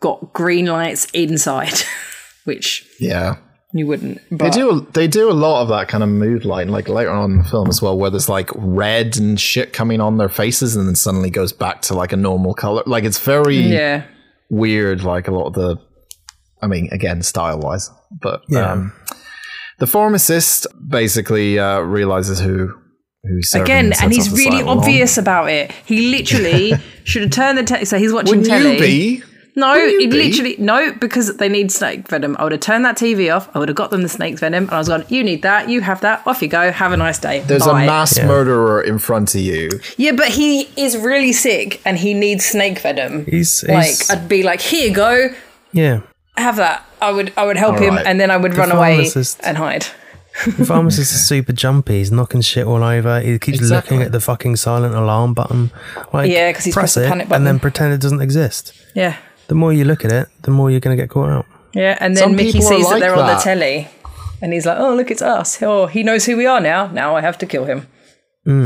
got green lights inside, *laughs* which Yeah. You wouldn't. They do they do a lot of that kind of mood light, like later on in the film as well, where there's like red and shit coming on their faces and then suddenly goes back to like a normal color. Like it's very yeah, weird, like a lot of the I mean, again, style wise. But Yeah. um the pharmacist basically uh realizes who who's serving again, sets and he's really silent alarm. obvious about it. He literally *laughs* should have turned the te- so he's watching Wouldn't telly. you be? No, it be? literally no, because they need snake venom. I would have turned that TV off. I would have got them the snake's venom, and I was going, "You need that. You have that. Off you go. Have a nice day." There's Bye." a mass Yeah. murderer in front of you. Yeah, but he is really sick, and he needs snake venom. He's, like, I'd be like, "Here you go. yeah. Have that." I would, I would help All him, right. and then I would The run away and hide. The pharmacist is super jumpy. He's knocking shit all over. He keeps Exactly. looking at the fucking silent alarm button. Like, Yeah, 'cause he's press pressed the it panic and then pretend it doesn't exist. Yeah, The more you look at it, the more you're going to get caught out. yeah, and then Some Mickey people are sees that they're on the telly, and he's like, "Oh, look, it's us. Oh, he knows who we are now. Now I have to kill him."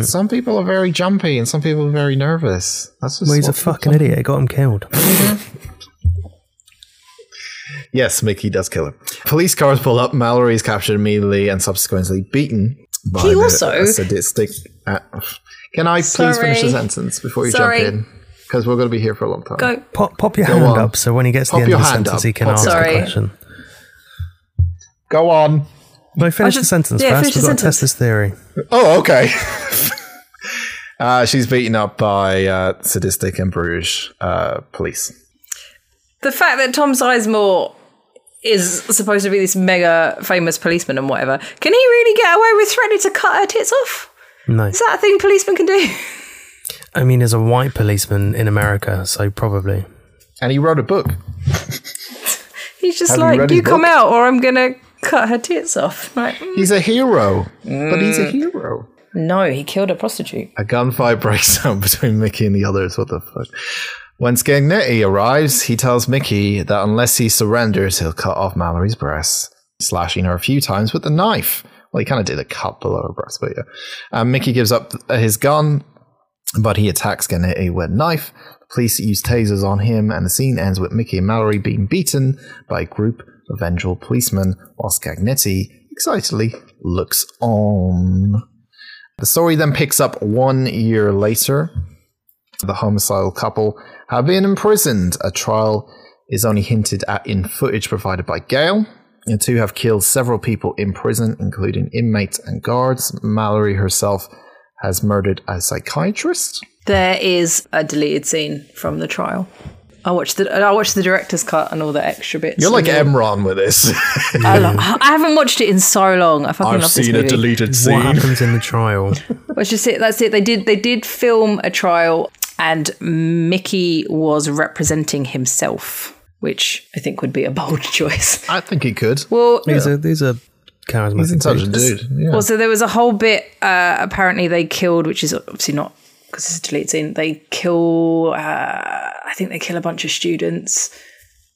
Some people are very jumpy and some people are very nervous. That's just Well, he's a fucking people- idiot. It got him killed. *laughs* Yes, Mickey does kill him. Police cars pull up. Mallory is captured immediately and subsequently beaten by He the also- sadistic. Uh, can I please finish the sentence before you Sorry. jump in? Because we're going to be here for a long time. Go. Pop, pop your Go hand on. up so when he gets to Pop the end of the sentence, up. he can Pop- ask Sorry. the question. Go on. No, finish just- the sentence yeah, first. finish We've the got to test this theory. Oh, okay. *laughs* uh, she's beaten up by uh, sadistic and Bruges uh, police. the fact that Tom Sizemore is supposed to be this mega famous policeman and whatever, can he really get away with threatening to cut her tits off? No. Is that a thing policemen can do? *laughs* I mean, as a white policeman in America, so probably. And he wrote a book. *laughs* He's just Have like, read you, come book?" out or I'm gonna cut her tits off. Like, mm. He's a hero, but he's Mm. a hero. no, he killed a prostitute. A gunfight *laughs* breaks out between Mickey and the others. What the fuck? When Scagnetti arrives, he tells Mickey that unless he surrenders, he'll cut off Mallory's breasts, slashing her a few times with the knife. Well, he kind of did a cut below her breast, but yeah. Um, Mickey gives up his gun, but he attacks Scagnetti with a knife. The police use tasers on him, and the scene ends with Mickey and Mallory being beaten by a group of vengeful policemen, while Scagnetti excitedly looks on. The story then picks up one year later. The homicidal couple have been imprisoned. A trial is only hinted at in footage provided by Gale. The two have killed several people in prison, including inmates and guards. Mallory herself has murdered a psychiatrist. There is a deleted scene from the trial. I watched the I watched the director's cut and all the extra bits. You're like And Emron with this. *laughs* I, lo- I haven't watched it in so long. I fucking love this movie. deleted scene. What happens in the trial? *laughs* That's just it. That's it. They did. They did film a trial, and Mickey was representing himself, which I think would be a bold *laughs* choice. I think he could. Well, These are these are charismatic. He's an intelligent dudes. dude. Yeah. well, so there was a whole bit. Uh, apparently, they killed, which is obviously not because it's a deleted scene. They kill. Uh, I think they kill a bunch of students.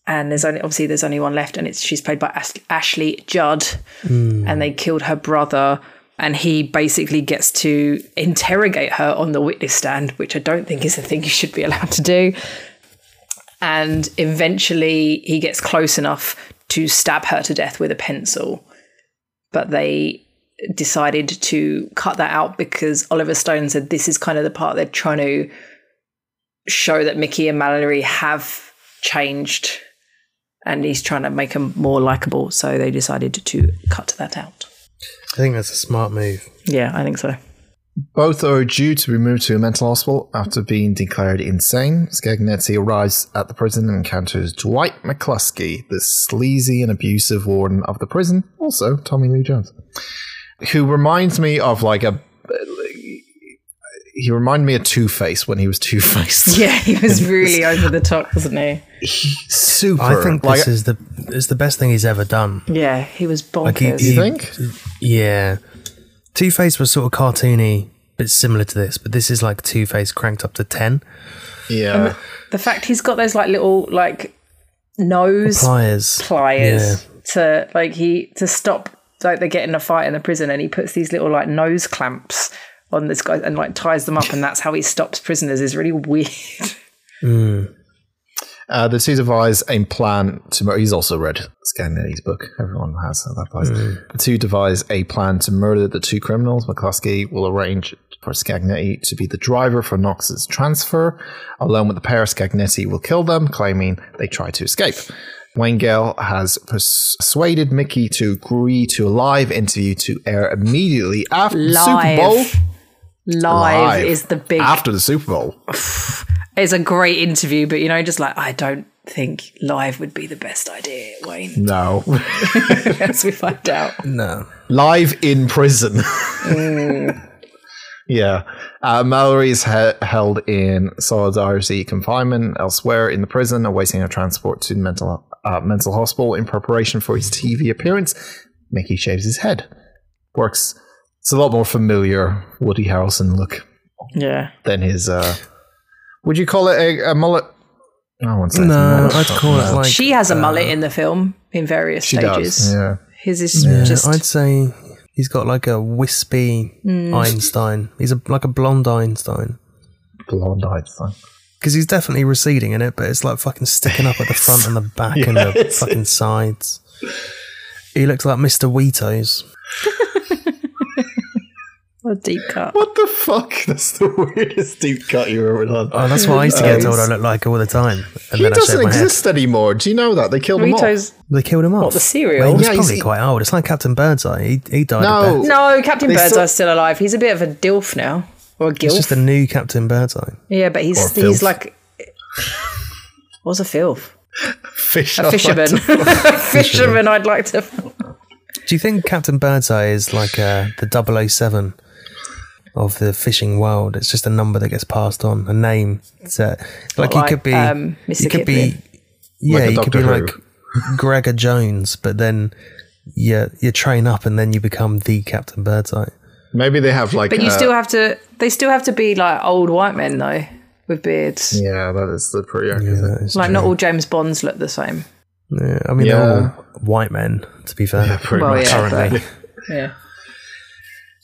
And there's only obviously there's only one left, and it's she's played by Ash- Ashley Judd, and they killed her brother, and he basically gets to interrogate her on the witness stand, which I don't think is a thing you should be allowed to do. And eventually, he gets close enough to stab her to death with a pencil, but they decided to cut that out because Oliver Stone said this is kind of the part they're trying to show that Mickey and Mallory have changed and he's trying to make them more likable. So they decided to cut that out. I think that's a smart move. Yeah, I think so. Both are due to be moved to a mental hospital after being declared insane. Scagnetti arrives at the prison and encounters Dwight McCluskey, the sleazy and abusive warden of the prison, also Tommy Lee Jones, who reminds me of like a. He reminded me of Two Face when he was Two Faced. *laughs* Yeah, he was *laughs* really over the top, wasn't he? Super. I think like, this is the is the best thing he's ever done. Yeah, he was bonkers. Like he, you think? Yeah, Two Face was sort of cartoony, but similar to this. But this is like Two Face cranked up to ten. Yeah. the fact he's got those like little like nose Pliers. pliers to like he to stop like they get in a fight in the prison and he puts these little like nose clamps on this guy and like ties them up, and that's how he stops prisoners. Is really *laughs* weird. Hmm. Uh, the two devise a plan to murder. He's also read Scagnetti's book. Everyone has at that place. The two devise a plan to murder the two criminals. McCluskey will arrange for Scagnetti to be the driver for Knox's transfer. Alone with the pair, Scagnetti will kill them, claiming they tried to escape. Wayne Gale has persuaded Mickey to agree to a live interview to air immediately after the Super Bowl. Live. Live is the big. After the Super Bowl. *sighs* It's a great interview, but you know, just like I don't think live would be the best idea, Wayne. No. *laughs* As we find out. No. live in prison. *laughs* yeah. Uh, Mallory is he- held in solidarity confinement elsewhere in the prison, awaiting a transport to mental uh, mental hospital in preparation for his TV appearance. Mickey shaves his head. Works. It's a lot more familiar Woody Harrelson look Yeah. than his. Uh, would you call it a, a mullet? I won't say No, mullet. I'd call it like. she has a mullet in the film in various She stages. does. Yeah. His is Yeah, just I'd say he's got like a wispy Hmm. Einstein. He's a like a blonde Einstein. Blonde Einstein. Because he's definitely receding in it, but it's like fucking sticking up at the front and the back and the *laughs* fucking sides. He looks like Mr. *laughs* Weetos. a deep cut. What the fuck? *laughs* That's the weirdest deep cut you've ever done. Oh, that's what I used to get Uh, told I look like all the time. And He then doesn't shaved my head. exist anymore. Do you know that? They killed him off. They killed him off. the cereal? Well, he was Yeah, he's- probably quite old. It's like Captain Birdseye. He, he died. No. No, Captain They Birdseye's still- still alive. He's a bit of a dilf now. Or a It's gilf. just a new Captain Birdseye. yeah, but he's he's like What's a filth? Fish. A *laughs* fisherman. fisherman I'd like to Do you think Captain Birdseye is like uh, the 007 of the fishing world? It's just a number that gets passed on, a name. Set. Like, Not he could be. um, Mr. he could be. Yeah, Like a he could be Who. like Gregor Jones, but then you you train up and then you become the Captain Birdseye. Maybe they have like. But you uh, still have to they still have to be like old white men though, with beards. Yeah, that is the prerequisite. Yeah, that is Like true. not all James Bonds look the same. Yeah, I mean, Yeah. they're all white men, to be fair. Pretty Well, much. yeah, currently. *laughs* Yeah.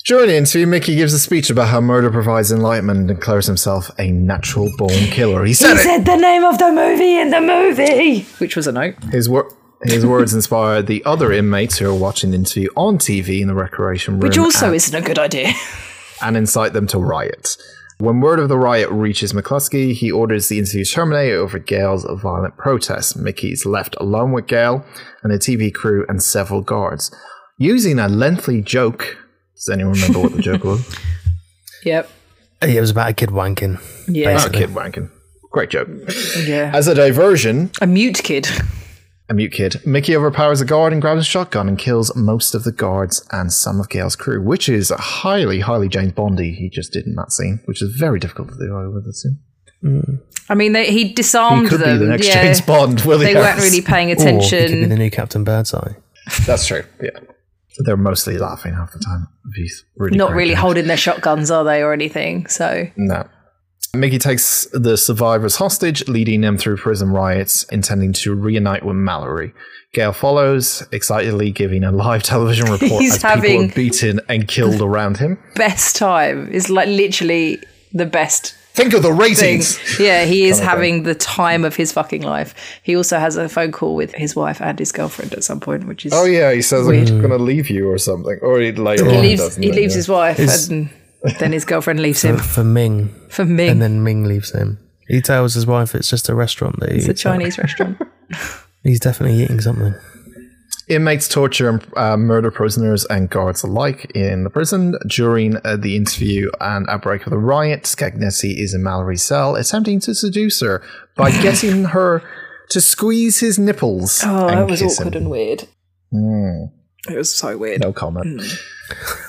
During the interview, Mickey gives a speech about how murder provides enlightenment and declares himself a natural born killer. He said He it. said the name of the movie in the movie. Which was a note. His, wor- his words inspired the other inmates who are watching the interview on TV in the recreation room. Which also and- isn't a good idea. and incite them to riot. When word of the riot reaches McCluskey, he orders the interview terminated over Gale's violent protest. Mickey is left alone with Gale and the TV crew and several guards. Using a lengthy joke. Does anyone remember what the joke was? *laughs* Yep. It was about a kid wanking. Yeah. Not a kid wanking. Great joke. Yeah. As a diversion, A mute kid. a mute kid, Mickey overpowers a guard and grabs a shotgun and kills most of the guards and some of Gale's crew, which is highly, highly James Bondy he just did in that scene, which is very difficult to do, I would assume. I mean, they, he He disarmed could them. be the next yeah. James Bond, will They weren't really paying Or he could be the new Captain Birdseye. That's true. Yeah, they're mostly laughing half the time. Really Not really holding their shotguns, are they, or anything? So No. Mickey takes the survivors hostage, leading them through prison riots, intending to reunite with Mallory. Gale follows, excitedly giving a live television *laughs* report He's as people having- are beaten and killed around him. best time is like literally the best Think of the thing. ratings. Yeah, he is *laughs* having the time of his fucking life. He also has a phone call with his wife and his girlfriend at some point, which is Oh yeah, he says Weird. I'm going to leave you or something, or he later he on leaves doesn't he it? leaves Yeah. his wife His- and then his girlfriend leaves For, him for Ming. for Ming, And then Ming leaves him. He tells his wife it's just a restaurant that he it's a eats at. Chinese restaurant. *laughs* He's definitely eating something. Inmates torture and uh, murder prisoners and guards alike in the prison. During uh, the interview and outbreak of the riot, Scagnetti is in Mallory's cell, attempting to seduce her by *laughs* getting her to squeeze his nipples. Oh, that was awkward him. and weird. Mm, It was so weird. no comment.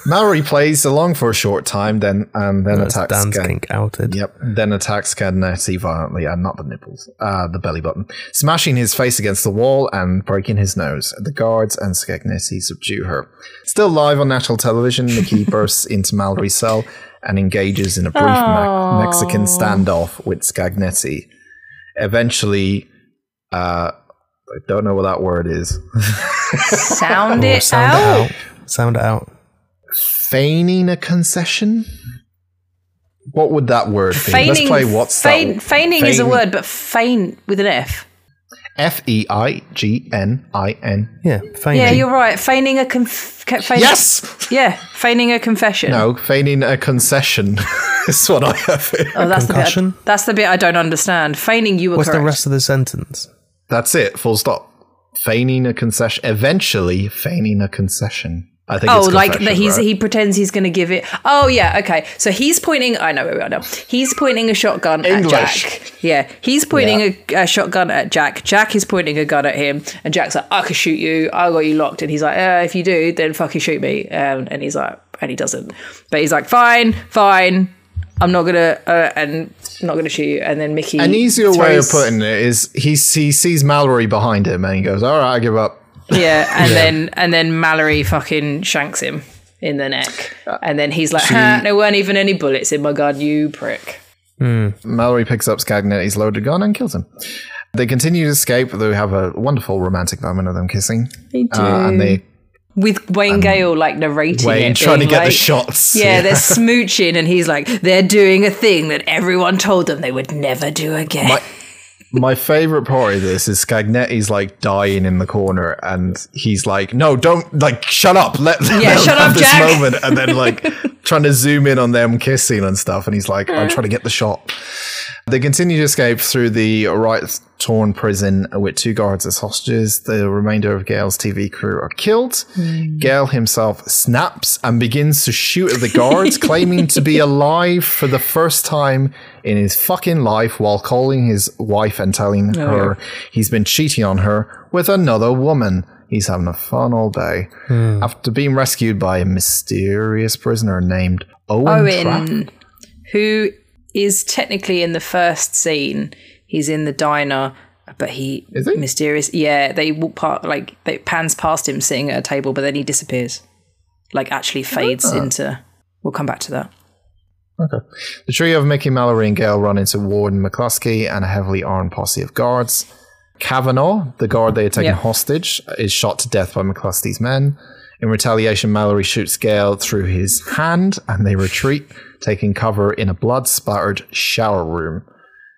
Mallory plays along for a short time, then and then That's attacks. Dan's Scan- outed. Yep. Then attacks Scagnetti violently, and not the nipples, uh, the belly button, smashing his face against the wall and breaking his nose. The guards and Scagnetti subdue her. Still live on national television, Mickey *laughs* bursts into Mallory's cell and engages in a brief Me- Mexican standoff with Scagnetti. Eventually, uh, I don't know what that word is. Sound Or it sound out. it out. Sound it out. Feigning a concession. What would that word be? Let's Feigning, play what's feign, that? feigning is a word, but feign with an F. F E I G N I N. Yeah, feigning. Yeah, you're right. Feigning a conf- ca- feigning, Yes. Yeah, feigning a confession. No, feigning a concession *laughs* is what I have here. oh, that's the bit. I, that's the bit I don't understand. Feigning you were What's correct. the rest of the sentence? That's it. Full stop. Feigning a concession. Eventually, feigning a concession. I think. Oh, it's like that he's right? he pretends he's going to give it. Oh yeah, okay. So he's pointing. I know, I know. He's pointing a shotgun English. at Jack. Yeah, he's pointing A, a shotgun at Jack. Jack is pointing a gun at him, and Jack's like, "I could shoot you. I got you locked." And he's like, uh, "If you do, then fucking shoot me." Um, and he's like, and he doesn't. But he's like, "Fine, fine. I'm not gonna uh, and not gonna shoot you." And then Mickey. An easier way of putting it is he he sees Mallory behind him and he goes, "All right, I give up." Yeah, and *laughs* then and then Mallory fucking shanks him in the neck, and then he's like, ha, "There weren't even any bullets in my gun, you prick." Mallory picks up Scagnetti's loaded gun and kills him. They continue to escape. They have a wonderful romantic moment of them kissing, They do. uh, and they With Wayne Gale like narrating Wayne it, trying to get the shots. Yeah, they're *laughs* smooching, and he's like, "They're doing a thing that everyone told them they would never do again." My- My favorite part of this is Scagnetti's like dying in the corner, and he's like, "No, don't like, shut up, let, Yeah, *laughs* shut up, this Jack." moment." And then like *laughs* trying to zoom in on them kissing and stuff, and he's like, "I'm mm. trying to get the shot." They continue to escape through the right torn prison with two guards as hostages. The remainder of Gale's TV crew are killed. Hmm. Gale himself snaps and begins to shoot at the guards, *laughs* claiming to be alive for the first time in his fucking life while calling his wife and telling oh, her he's been cheating on her with another woman. He's having a fun all day. Hmm. After being rescued by a mysterious prisoner named Owen, Traft. Owen, who is technically in the first scene, he's in the diner, but he, Is he? mysterious. Yeah, they walk part like they pans past him sitting at a table, but then he disappears, like actually fades Ah. into. We'll come back to that. Okay. The trio of Mickey, Mallory, and Gale run into Warden McCluskey and a heavily armed posse of guards. Kavanaugh, the guard they had taken Yeah. hostage, is shot to death by McCluskey's men. In retaliation, Mallory shoots Gale through his hand and they retreat, taking cover in a blood spattered shower room.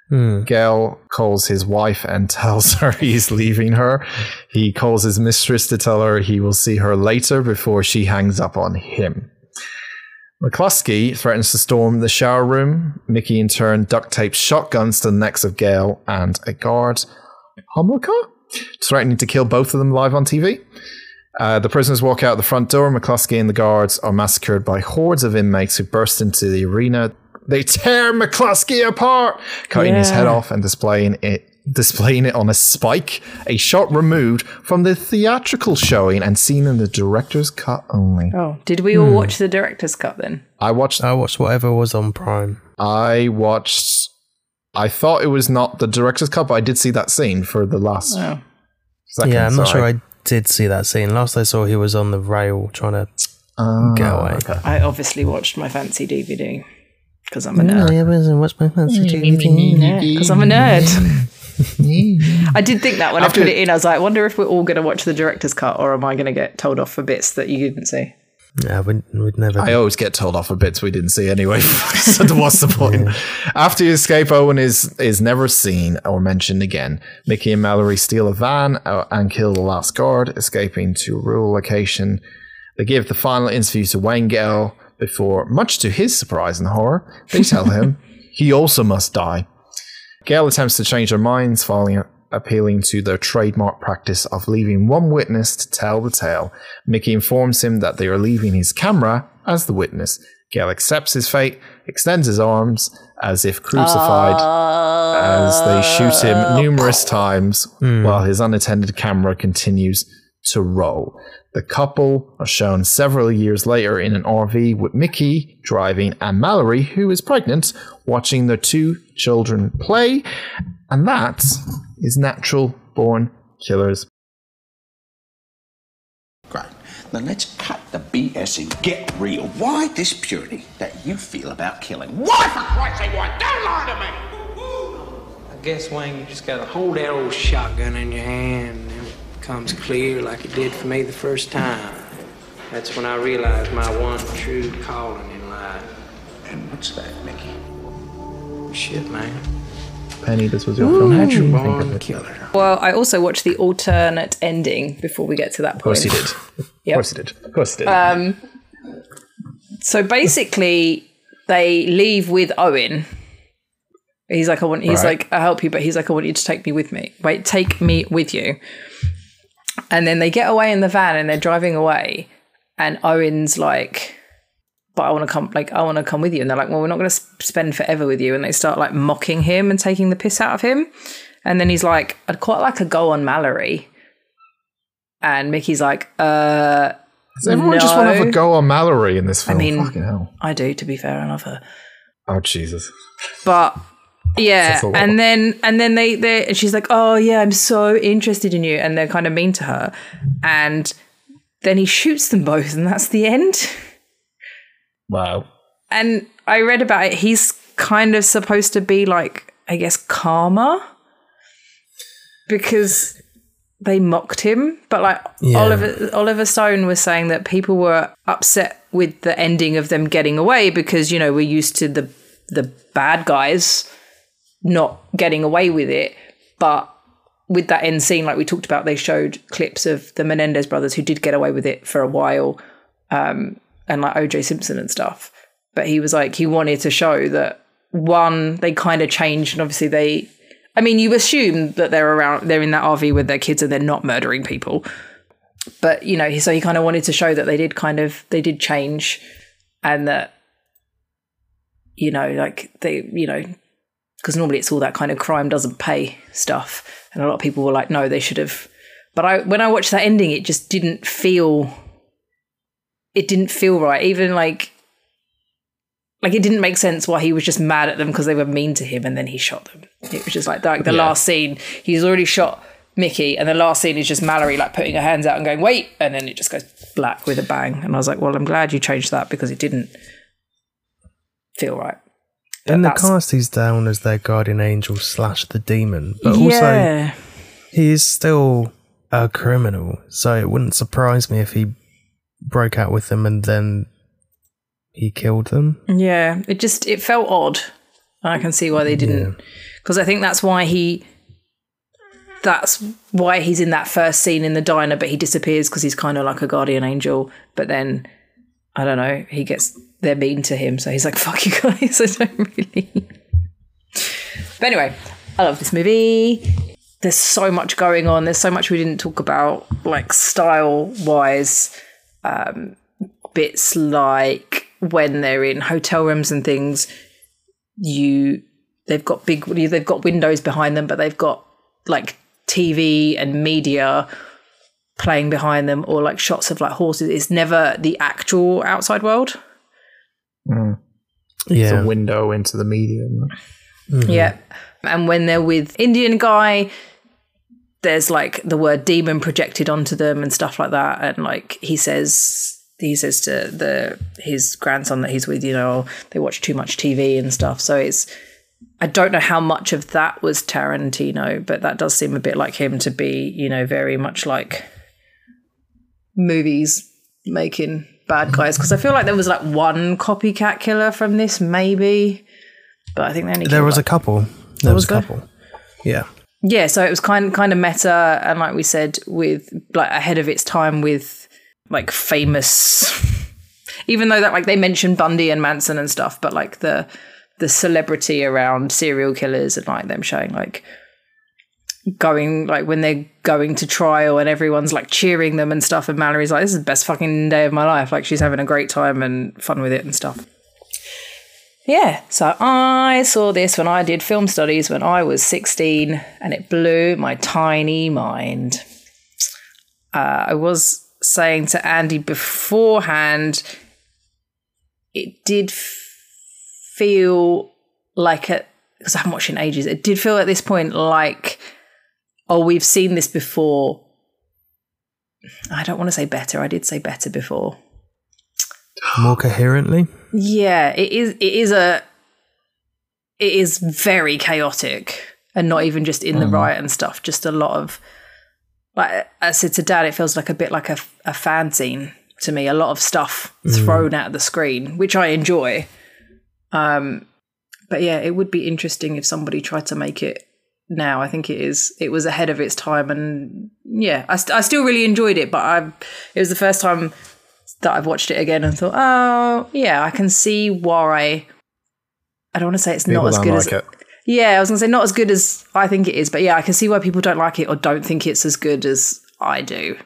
Hmm. Gale calls his wife and tells her *laughs* he's leaving her. He calls his mistress to tell her he will see her later before she hangs up on him. McCluskey threatens to storm the shower room. Mickey, in turn, duct tapes shotguns to the necks of Gale and a guard, Homolka, threatening to kill both of them live on TV. Uh, the prisoners walk out the front door. McCluskey and the guards are massacred by hordes of inmates who burst into the arena. They tear McCluskey apart, cutting his head off and displaying it. Displaying it on a spike, a shot removed from the theatrical showing and seen in the director's cut only. Oh, did we all watch the director's cut then? I watched I watched whatever was on Prime. I watched. I thought it was not the director's cut, but I did see that scene for the last Oh. second. yeah, I'm not so sure I did see that scene. Last I saw, he was on the rail trying to Ah, get away. okay. I obviously watched my fancy DVD because I'm a nerd. yeah, what's my fancy DVD because I'm a nerd. I did think that when After- I put it in, I was like, I wonder if we're all going to watch the director's cut or am I going to get told off for bits that you didn't see? Yeah, we'd, we'd never. I always get told off for bits we didn't see anyway. *laughs* so what's the point? After you escape, Owen is is never seen or mentioned again. Mickey and Mallory steal a van uh, and kill the last guard, escaping to a rural location. They give the final interview to Wayne Gale before, much to his surprise and horror, they tell him *laughs* he also must die. Gale attempts to change their minds, following appealing to their trademark practice of leaving one witness to tell the tale. Mickey informs him that they are leaving his camera as the witness. Gale accepts his fate, extends his arms as if crucified, as they shoot him uh. numerous times hmm. while his unattended camera continues to roll. The couple are shown several years later in an RV with Mickey driving and Mallory, who is pregnant, watching their two children play. And that is Natural Born Killers. Great. Now let's cut the BS and get real. Why this purity that you feel about killing? Why, for Christ's sake, why? Don't lie to me! I guess, Wayne, you just gotta hold that old shotgun in your hand and it becomes clear like it did for me the first time. That's when I realized my one true calling in life. And what's that, Mickey? Shit, man. Penny, this was your film. What do you think of Born killer. Well, I also watched the alternate ending before we get to that point. Of course you did. *laughs* Of Yep. course you did. Of course you did. Um, so basically, they leave with Owen. He's like, I want. He's Right. like, I'll help you, but he's like, I want you to take me with me. Wait, take me with you. And then they get away in the van and they're driving away, and Owen's like, but I want to come. Like, I want to come with you. And they're like, well, we're not going to spend forever with you. And they start like mocking him and taking the piss out of him. And then he's like, I'd quite like a go on Mallory. And Mickey's like, uh. Does everyone just want to have a go on Mallory in this film? I mean, Fucking hell. I do. To be fair, I love her. Oh, Jesus. But yeah, That's a lot. and then and then they they and she's like, oh yeah, I'm so interested in you, and they're kind of mean to her, and then he shoots them both, and that's the end. *laughs* Wow. And I read about it. He's kind of supposed to be like, I guess, karma because they mocked him. But like Yeah. Oliver Oliver Stone was saying that people were upset with the ending of them getting away because you know we're used to the the bad guys not getting away with it, but with that end scene, like we talked about, they showed clips of the Menendez brothers who did get away with it for a while, um, and like OJ Simpson and stuff. But he was like, he wanted to show that one, they kind of changed, and obviously they. I mean, you assume that they're around, they're in that RV with their kids, and they're not murdering people. But you know, so he kind of wanted to show that they did kind of they did change, and that you know, like they, you know, because normally it's all that kind of crime doesn't pay stuff, and a lot of people were like, no, they should have. But I, when I watched that ending, it just didn't feel. It didn't feel right. Even like, like it didn't make sense why he was just mad at them because they were mean to him, and then he shot them. It was just like like the Yeah. last scene. He's already shot Mickey, and the last scene is just Mallory like putting her hands out and going, "Wait!" and then it just goes black with a bang. And I was like, "Well, I'm glad you changed that because it didn't feel right." In the cast, he's down as their guardian angel slash the demon, but also yeah. he is still a criminal. So it wouldn't surprise me if he broke out with them and then he killed them. Yeah, it just it felt odd. I can see why they didn't because I think that's why he that's why he's in that first scene in the diner but he disappears because he's kind of like a guardian angel but then I don't know, he gets they're mean to him so he's like *laughs* fuck you guys, I don't really *laughs* But anyway, I love this movie. There's so much going on. There's so much we didn't talk about like style wise um bits like when they're in hotel rooms and things you they've got big they've got windows behind them but they've got like tv and media playing behind them or like shots of like horses it's never the actual outside world Mm. Yeah. It's a window into the media. isn't it? yeah and when they're with indian guy there's like the word demon projected onto them and stuff like that and like he says he says to the his grandson that he's with you know they watch too much tv and stuff so it's i don't know how much of that was tarantino but that does seem a bit like him to be you know very much like movies making bad guys because i feel like there was like one copycat killer from this maybe but i think they only There was a couple. There was a there? couple. Yeah. Yeah so it was kind kind of meta and like we said with like ahead of its time with like famous *laughs* even though that like they mentioned bundy and manson and stuff but like the the celebrity around serial killers and like them showing like going like when they're going to trial and everyone's like cheering them and stuff and mallory's like this is the best fucking day of my life. Like she's having a great time and fun with it and stuff yeah, so I saw this when I did film studies when I was 16 and it blew my tiny mind. Uh, I was saying to Andy beforehand, it did feel like, a because I haven't watched it in ages, it did feel at this point like, oh, we've seen this before. I don't want to say better, I did say better before. More coherently. Yeah, it is. It is a. It is very chaotic, and not even just in the riot and stuff. Just a lot of, like I said to Dad, it feels like a bit like a, a fan scene to me. A lot of stuff thrown out at the screen, which I enjoy. Um, but yeah, it would be interesting if somebody tried to make it now. I think it is. It was ahead of its time, and yeah, I, st- I still really enjoyed it. But I, it was the first time that I've watched it again and thought, oh yeah, I can see why. I don't want to say it's People not as good like as it. yeah, I was gonna say not as good as I think it is, but yeah, I can see why people don't like it or don't think it's as good as I do,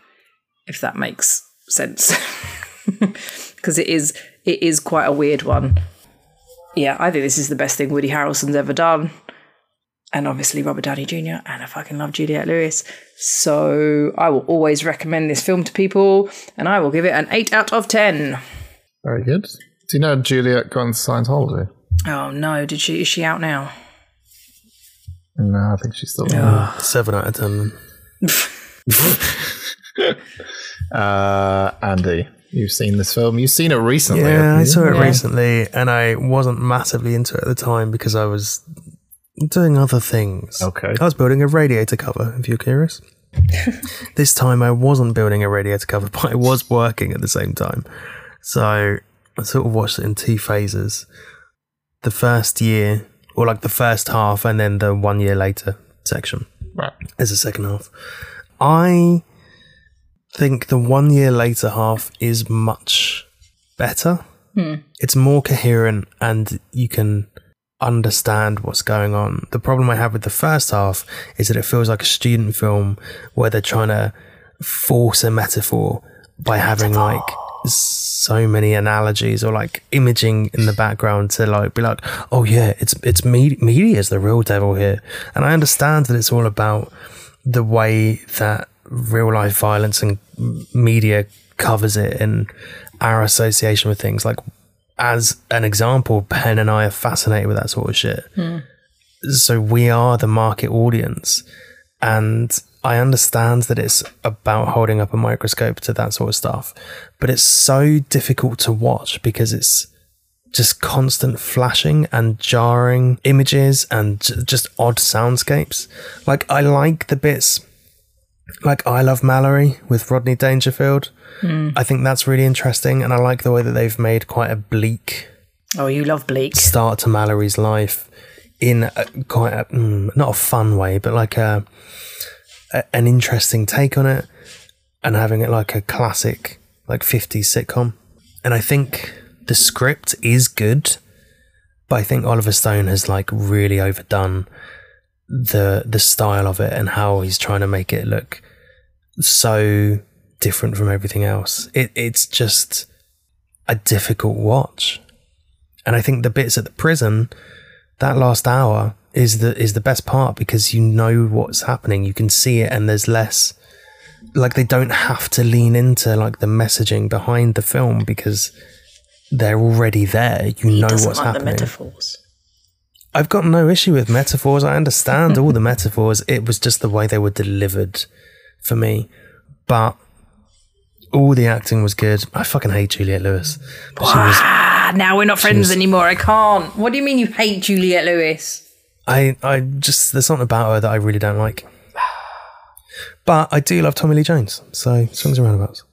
if that makes sense. *laughs* Because it is, it is quite a weird one. Yeah, I think this is the best thing Woody Harrelson's ever done, and obviously Robert Downey Jr. and I fucking love Juliette Lewis, so I will always recommend this film to people, and I will give it an eight out of ten. Very good. Do you know Juliette got into Scientology? Oh no, did she? Is she out now? No, I think she's still Uh, Seven out of ten. *laughs* Uh, Andy, you've seen this film. You've seen it recently. Yeah, I saw it Yeah. recently, and I wasn't massively into it at the time because I was doing other things. Okay. I was building a radiator cover. If you're curious, *laughs* this time I wasn't building a radiator cover, *laughs* but I was working at the same time. So I sort of watched it in two phases: the first year, or like the first half, and then the one year later section Right. as a second half. I think the one year later half is much better. Hmm. It's more coherent and you can understand what's going on. The problem I have with the first half is that it feels like a student film where they're trying to force a metaphor by having like so many analogies or like imaging in the background to like be like oh yeah it's it's me- media is the real devil here and i understand that it's all about the way that real life violence and media covers it and our association with things like as an example ben and i are fascinated with that sort of shit. Hmm. So we are the market audience. And i understand that it's about holding up a microscope to that sort of stuff but it's so difficult to watch because it's just constant flashing and jarring images and j- just odd soundscapes. Like i like the bits like i love mallory with rodney dangerfield i think that's really interesting and i like the way that they've made quite a bleak Oh, you love Bleak. start to Mallory's life in a, quite a, mm, not a fun way, but like a, a an interesting take on it, and having it like a classic like 50s sitcom. And I think the script is good, but I think Oliver Stone has like really overdone the the style of it and how he's trying to make it look so different from everything else. It it's just a difficult watch. And I think the bits at the prison, that last hour is the is the best part because you know what's happening. You can see it and there's less like they don't have to lean into like the messaging behind the film because they're already there. You He know what's happening. the metaphors. I've got no issue with metaphors. I understand all the *laughs* metaphors. It was just the way they were delivered for me. But all the acting was good. I fucking hate Juliette Lewis. But she was Ah, now we're not friends was- anymore. I can't. What do you mean you hate Juliette Lewis? I I just there's something about her that I really don't like. But I do love Tommy Lee Jones, so swings and roundabouts.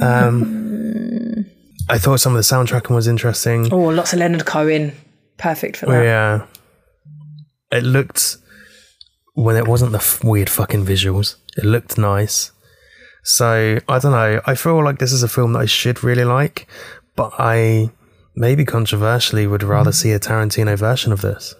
Um, I thought some of the soundtracking was interesting. Oh, lots of Leonard Cohen. Perfect for that. Yeah, it looked when it wasn't the f- weird fucking visuals. It looked nice. So I don't know. I feel like this is a film that I should really like, but I maybe controversially would rather mm. see a Tarantino version of this,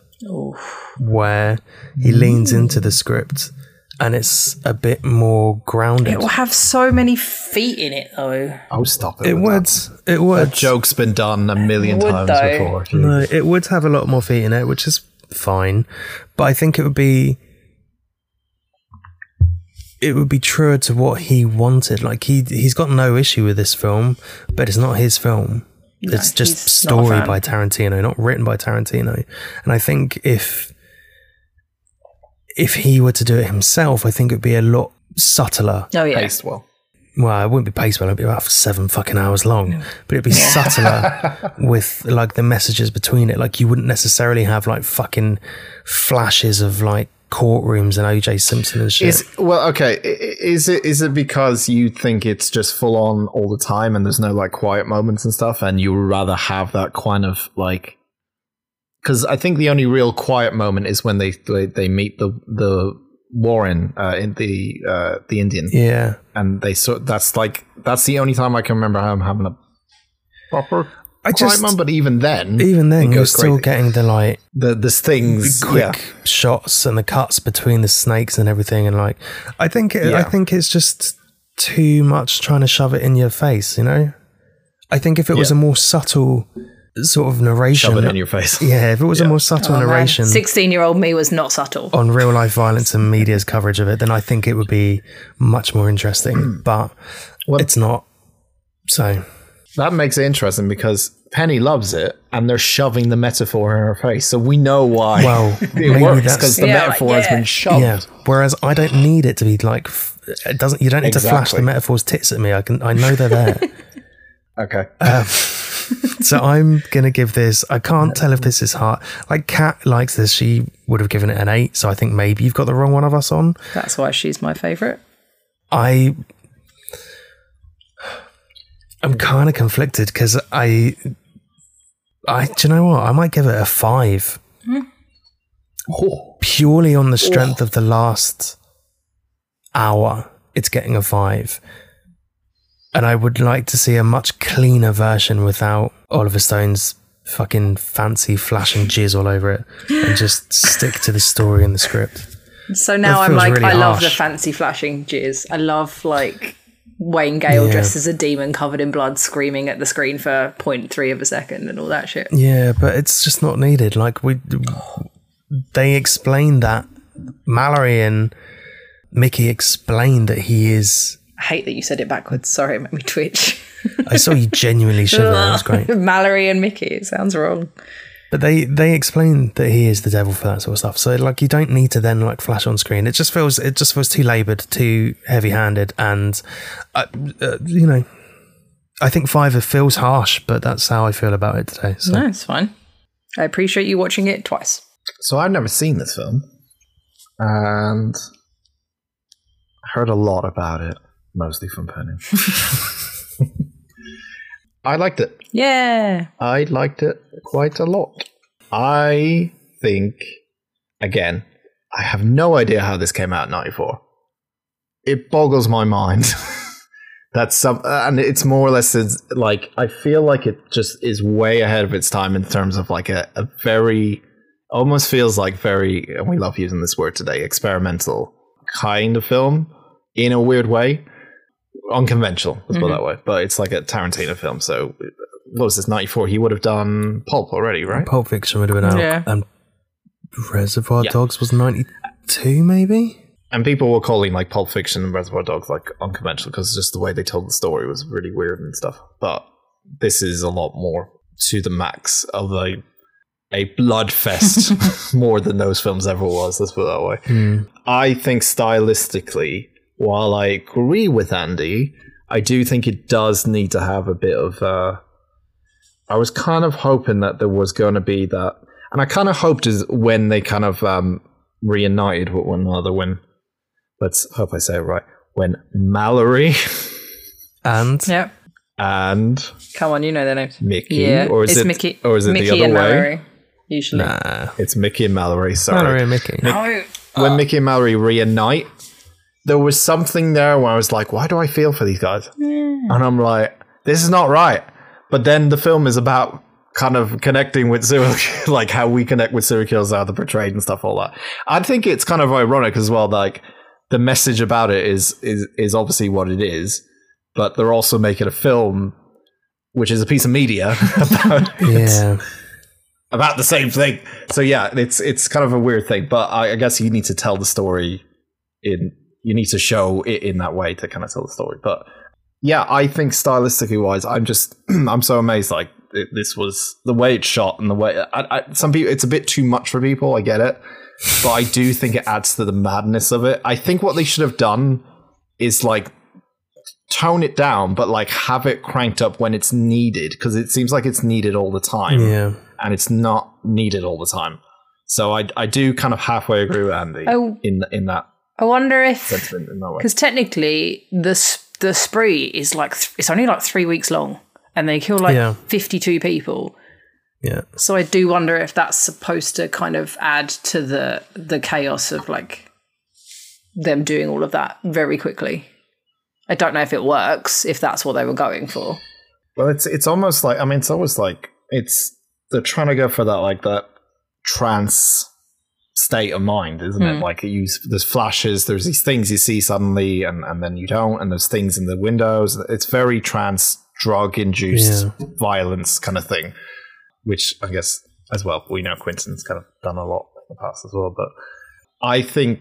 where he leans into the script and it's a bit more grounded. It will have so many feet in it, though. Oh, stop it. It would. that. It would. That joke's been done a million Would times though. before. No, it would have a lot more feet in it, which is fine. But I think it would be it would be truer to what he wanted. Like he he's got no issue with this film, but it's not his film. it's just he's not a story by Tarantino, not written by Tarantino. And I think if if he were to do it himself, I think it'd be a lot subtler. Oh yeah. Paced well. Well, it wouldn't be paced well. It'd be about seven fucking hours long, but it'd be subtler *laughs* with like the messages between it. Like you wouldn't necessarily have like fucking flashes of like courtrooms and OJ Simpson and shit. Is well, okay. i- i- Is it is it because you think it's just full on all the time and there's no like quiet moments and stuff, and you would rather have that kind of like because I think the only real quiet moment is when they they, they meet the the Warren uh, in the uh, the Indian, Yeah. and they so that's like that's the only time I can remember him having a proper I quiet just- moment. But even then, Even then, you're still getting the like the the things quick yeah. shots and the cuts between the snakes and everything, and like I think it, I think it's just too much trying to shove it in your face. You know, I think if it was a more subtle sort of narration, Shove it in your face. yeah, if it was a more subtle oh, narration Sixteen-year-old me was not subtle. on real life violence and media's coverage of it, then I think it would be much more interesting. Hmm. but it's not. So That makes it interesting because Penny loves it, and they're shoving the metaphor in her face, so we know why. Well, *laughs* it maybe works that's- because the Yeah, metaphor like, has been shoved. Yeah. Whereas I don't need it to be like it doesn't. You don't need to flash the metaphors tits at me. I can. I know they're there. *laughs* Okay. Um, *laughs* so I'm gonna give this. I can't tell if this is hard. Like Kat likes this. She would have given it an eight. So I think maybe you've got the wrong one of us on. That's why she's my favourite. I. I'm kind of conflicted because I. I. Do you know what? I might give it a five. Hmm. Purely on the oh. strength of the last hour, it's getting a five. And I would like to see a much cleaner version without Oliver Stone's fucking fancy flashing jizz all over it and *gasps* just stick to the story and the script. So now I'm like, really I love the fancy flashing jizz. I love like Wayne Gale Yeah. dressed as a demon covered in blood, screaming at the screen for 0.3 of a second and all that shit. Yeah, but it's just not needed. Like we, they explained that Mallory and Mickey explained that he is. I hate that you said it backwards. Sorry, it made me twitch. *laughs* I saw you genuinely shiver. That was great. *laughs* Mallory and Mickey. It sounds wrong. But they they explained that he is the devil for that sort of stuff. So like you don't need to then like flash on screen. It just feels it just feels too laboured, too heavy handed, and uh, uh, you know, I think five feels harsh, but that's how I feel about it today. So No, it's fine. I appreciate you watching it twice. So I've never seen this film, and heard a lot about it, mostly from Penny. *laughs* *laughs* I liked it. Yeah. I liked it quite a lot. I think, again, I have no idea how this came out in '94. It boggles my mind. *laughs* That's some, and it's more or less like I feel like it just is way ahead of its time in terms of like a, a very, almost feels like very, and we love using this word today, experimental kind of film in a weird way, unconventional. Let's put it Mhm. that way. But it's like a Tarantino film. So what was this? Ninety four. He would have done Pulp already, right? Pulp Fiction would have been out, Yeah. and Reservoir Yeah. Dogs was ninety two, maybe. And people were calling like Pulp Fiction and Reservoir Dogs like unconventional because just the way they told the story was really weird and stuff. But this is a lot more to the max of a a blood fest *laughs* *laughs* more than those films ever was. Let's put it that way. Hmm. I think stylistically, while I agree with Andy, I do think it does need to have a bit of. Uh, I was kind of hoping that there was going to be that, and I kind of hoped is when they kind of um, reunited with one another. When let's hope I say it right. When Mallory *laughs* and Yep. and Come on, you know their names. Mickey, Yeah, or is it's it Mickey, or is it Mickey the other and way? Mallory, usually. Nah, it's Mickey and Mallory. Sorry, Mallory and Mickey. No. when Mickey and Mallory reunite, there was something there where I was like, why do I feel for these guys? And I'm like, this is not right. But then the film is about kind of connecting with serial, *laughs* like how we connect with serial killers, how they're portrayed and stuff, all that. I think it's kind of ironic as well. Like the message about it is is is obviously what it is, but they're also making a film, which is a piece of media *laughs* about Yeah. about the same thing. So yeah, it's it's kind of a weird thing, but I, I guess you need to tell the story in you need to show it in that way to kind of tell the story. But yeah, I think stylistically wise, I'm just *clears throat* I'm so amazed. Like it, this was the way it's shot and the way I, I, some people it's a bit too much for people. I get it, but I do think it adds to the madness of it. I think what they should have done is like tone it down, but like have it cranked up when it's needed because it seems like it's needed all the time Yeah. and it's not needed all the time. So I I do kind of halfway agree with Andy Oh. in in that I wonder if sentiment in that way. because technically the the spree is like th- it's only like three weeks long, and they kill like Yeah. fifty two people. Yeah. So I do wonder if that's supposed to kind of add to the the chaos of like them doing all of that very quickly. I don't know if it works if that's what they were going for. Well, it's it's almost like I mean, it's almost like it's they're trying to go for that like that trance state of mind, isn't it? Hmm. Like you, there's flashes, there's these things you see suddenly, and and then you don't, and there's things in the windows. It's very trance, drug induced violence kind of thing, which I guess as well we know Quentin's kind of done a lot in the past as well. But I think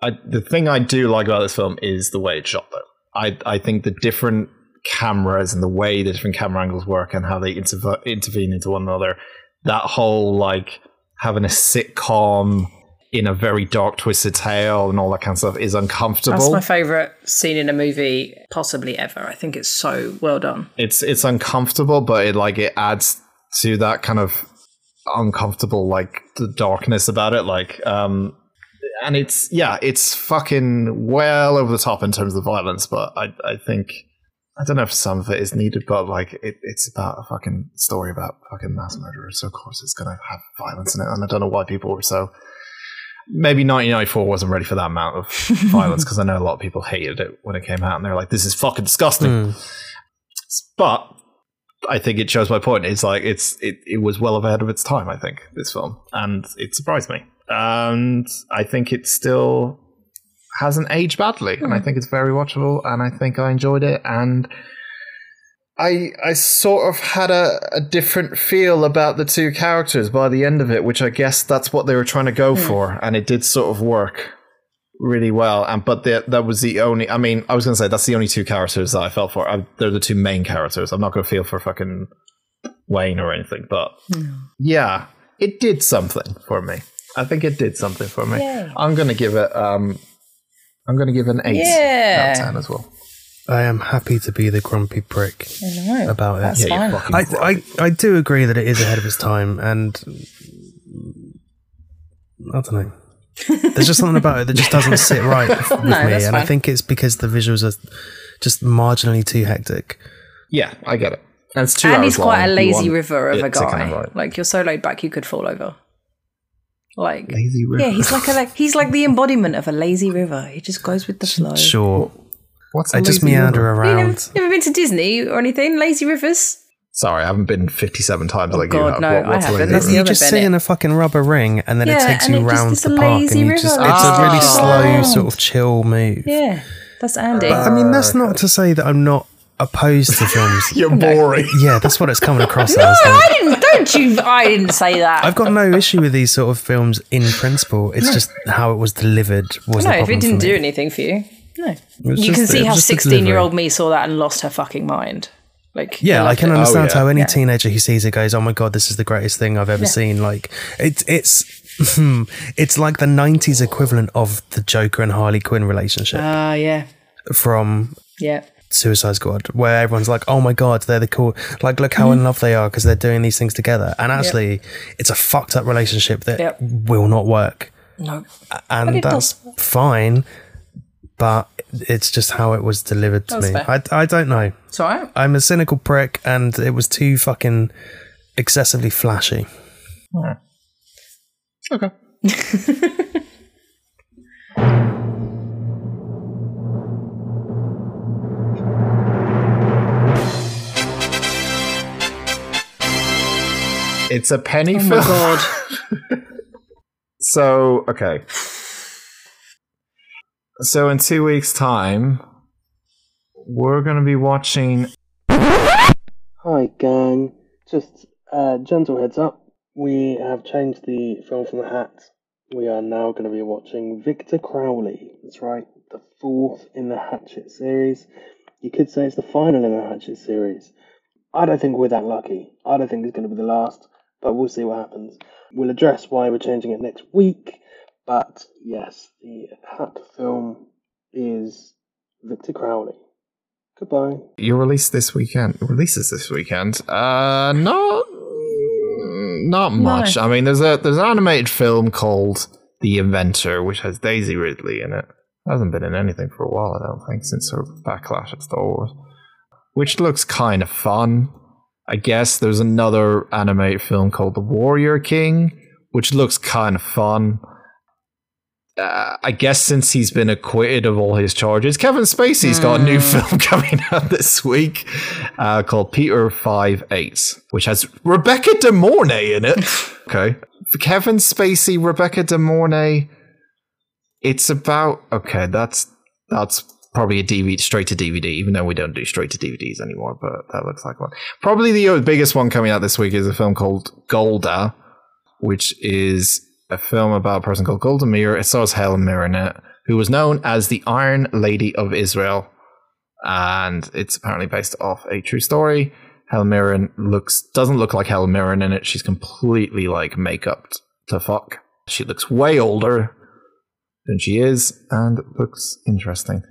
I, the thing I do like about this film is the way it's shot, though. I I think the different cameras and the way the different camera angles work and how they interv- intervene into one another. That whole like having a sitcom in a very dark, twisted tale and all that kind of stuff is uncomfortable. That's my favorite scene in a movie possibly ever. I think it's so well done. it's it's uncomfortable, but it like it adds to that kind of uncomfortable like the darkness about it. Like um and it's yeah, it's fucking well over the top in terms of violence, but I I think I don't know if some of it is needed, but like it, it's about a fucking story about fucking mass murderers, so of course it's gonna have violence in it, and I don't know why people were so. Maybe 1994 wasn't ready for that amount of *laughs* violence because I know a lot of people hated it when it came out, and they're like, "This is fucking disgusting." Hmm. But I think it shows my point. It's like it's it, it was well ahead of its time. I think this film, and it surprised me, and I think it still hasn't aged badly, and I hmm. think it's very watchable, and I think I enjoyed it, and I I sort of had a, a different feel about the two characters by the end of it, which I guess that's what they were trying to go for, and it did sort of work really well. And but that that was the only. I mean, I was going to say that's the only two characters that I felt for. I, they're the two main characters. I'm not going to feel for fucking Wayne or anything, but yeah, it did something for me. I think it did something for me. Yay. I'm going to give it. Um, I'm going to give an eight Yeah. out of ten as well. I am happy to be the grumpy prick know. about it. That's Yeah, fine. fucking I, I, I do agree that it is ahead of its time, and I don't know. There's just something about it that just doesn't sit *laughs* right with No, me, that's and I think it's because the visuals are just marginally too hectic. Yeah, I get it. And it's two and hours he's quite long. a lazy river of a guy. kind of like- Like you're so laid back, you could fall over. Like Lazy river. yeah, he's like a like, he's like the embodiment of a lazy river. He just goes with the flow. Sure, What's I a just meander river? You never, around. never been to Disney or anything? Lazy rivers? Sorry, I haven't been 57 times oh like Oh, God, you have. no, What- I what's haven't. lazy That's? You other just sit in a fucking rubber ring, and then it takes you it just- round it's the a park, and lazy you river. just—it's Like, a really just slow, around. sort of chill move. Yeah, that's Andy. But I mean, that's not to say that I'm not opposed to films. *laughs* You're boring. yeah, that's what it's coming across no, as. like- I didn't. Don't you? I didn't say that. I've got no issue with these sort of films in principle. It's just how it was delivered was no, the if it didn't do anything for you, no. You just- can see how sixteen-year-old me saw that and lost her fucking mind. Like Yeah, I can it. understand yeah. how any Yeah. teenager who sees it goes, "Oh my god, this is the greatest thing I've ever Yeah. seen!" Like it's it's it's like the '90s equivalent of the Joker and Harley Quinn relationship Ah, yeah, from yeah. Suicide Squad, where everyone's like, "Oh my god, they're the cool." Like, look how in Mm-hmm. love they are because they're doing these things together. And actually, it's a fucked up relationship that Yep. will not work, No, and that's does. fine. But it's just how it was delivered to That's me. fair. I, I don't know. it's all right. I'm a cynical prick, and it was too fucking excessively flashy. Okay. It's a penny Oh film. my god. *laughs* So, okay. So, in two weeks' time, we're going to be watching. Hi, gang. Just uh, gentle heads up. We have changed the film from the hat. We are now going to be watching Victor Crowley. That's right, the fourth in the Hatchet series. You could say it's the final in the Hatchet series. I don't think we're that lucky. I don't think it's going to be the last, but we'll see what happens. We'll address why we're changing it next week. But yes, the Hat film is Victor Crowley. Goodbye. You release this weekend. Releases this weekend. Uh, not not much. I mean, there's a there's an animated film called The Inventor, which has Daisy Ridley in it. Hasn't been in anything for a while, I don't think, since her backlash at Star Wars, which looks kind of fun. I guess there's another animated film called The Warrior King, which looks kind of fun. Uh, I guess since he's been acquitted of all his charges, Kevin Spacey's got a new film *laughs* coming out this week uh, called Peter Five Eight, which has Rebecca De Mornay in it. *laughs* okay, Kevin Spacey, Rebecca De Mornay. It's about okay. That's that's probably a DVD straight to DVD, even though we don't do straight to DVDs anymore. But that looks like one. Probably the biggest one coming out this week is a film called Golda, which is a film about a person called Golda Meir. It stars Helen Mirren in it, who was known as the Iron Lady of Israel, and it's apparently based off a true story. Helen Mirren looks doesn't look like Helen Mirren in it. She's completely like makeup to fuck. She looks way older than she is, and looks interesting.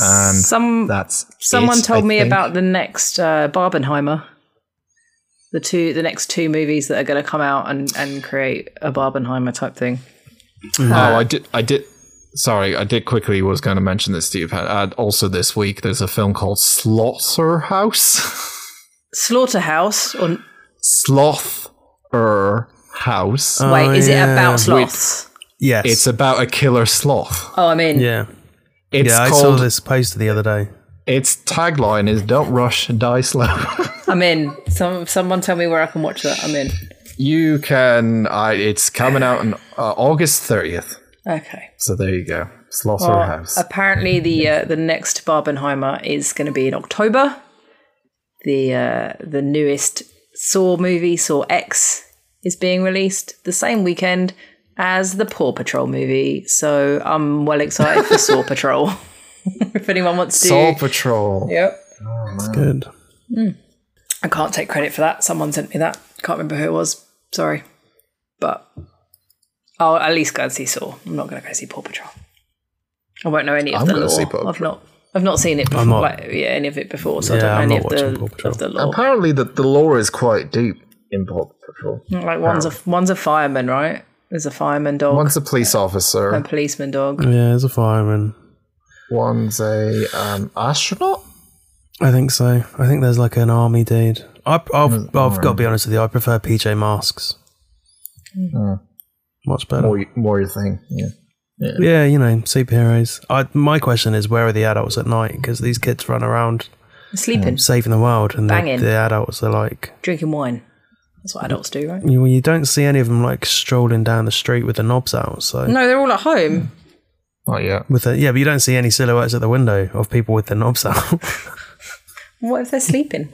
And Some that's someone it, told I me think. about the next uh, Barbenheimer. The two, the next two movies that are going to come out and, and create a Barbenheimer type thing. Oh, I did. I did. Sorry, I did quickly was going to mention this to you. Uh, also, this week there's a film called Slotherhouse. *laughs* Slaughterhouse or Slaughter House. wait, is it about sloths? Yes. It's about a killer sloth. Oh, I mean, yeah. It's yeah, I called. saw this poster the other day. Its tagline is "Don't rush, die slow." *laughs* I'm in. Some someone tell me where I can watch that. I'm in. you can. I. It's coming out on uh, August thirtieth. Okay. So there you go. Well, Slotherhouse. apparently the uh, the next Barbenheimer is going to be in October. The uh, the newest Saw movie, Saw X, is being released the same weekend as the Paw Patrol movie. So I'm well excited for Saw Patrol. *laughs* *laughs* if anyone wants to, Saw Patrol. Yep. It's oh, good. Mm. I can't take credit for that. Someone sent me that. Can't remember who it was. Sorry, but I'll at least go and see Saw. I'm not going to go see Paw Patrol. I won't know any of I'm the gonna lore. see Paw I've not. I've not seen it before. Not- Like, yeah, any of it before, so Yeah, I don't I'm know not any of the, of the lore. Apparently, the, the lore is quite deep in Paw Patrol. Like one's a one's a fireman, right? There's a fireman dog, One's a police officer. a policeman dog. Yeah, there's a fireman. One's a um, astronaut. I think so. I think there's like an army dude. I, I've, mm, I've got to be honest with you. I prefer PJ Masks. Hmm. Much better. More, more your thing. Yeah. Yeah, you know, superheroes. I, my question is, where are the adults at night? Because these kids run around Sleeping, hmm. saving the world, and the, the adults are like, drinking wine. That's what adults do, right? you, you don't see any of them like strolling down the street with the knobs out. So No, they're all at home. Oh yeah. with the, yeah, but you don't see any silhouettes at the window of people with their knobs out. *laughs* What if they're sleeping?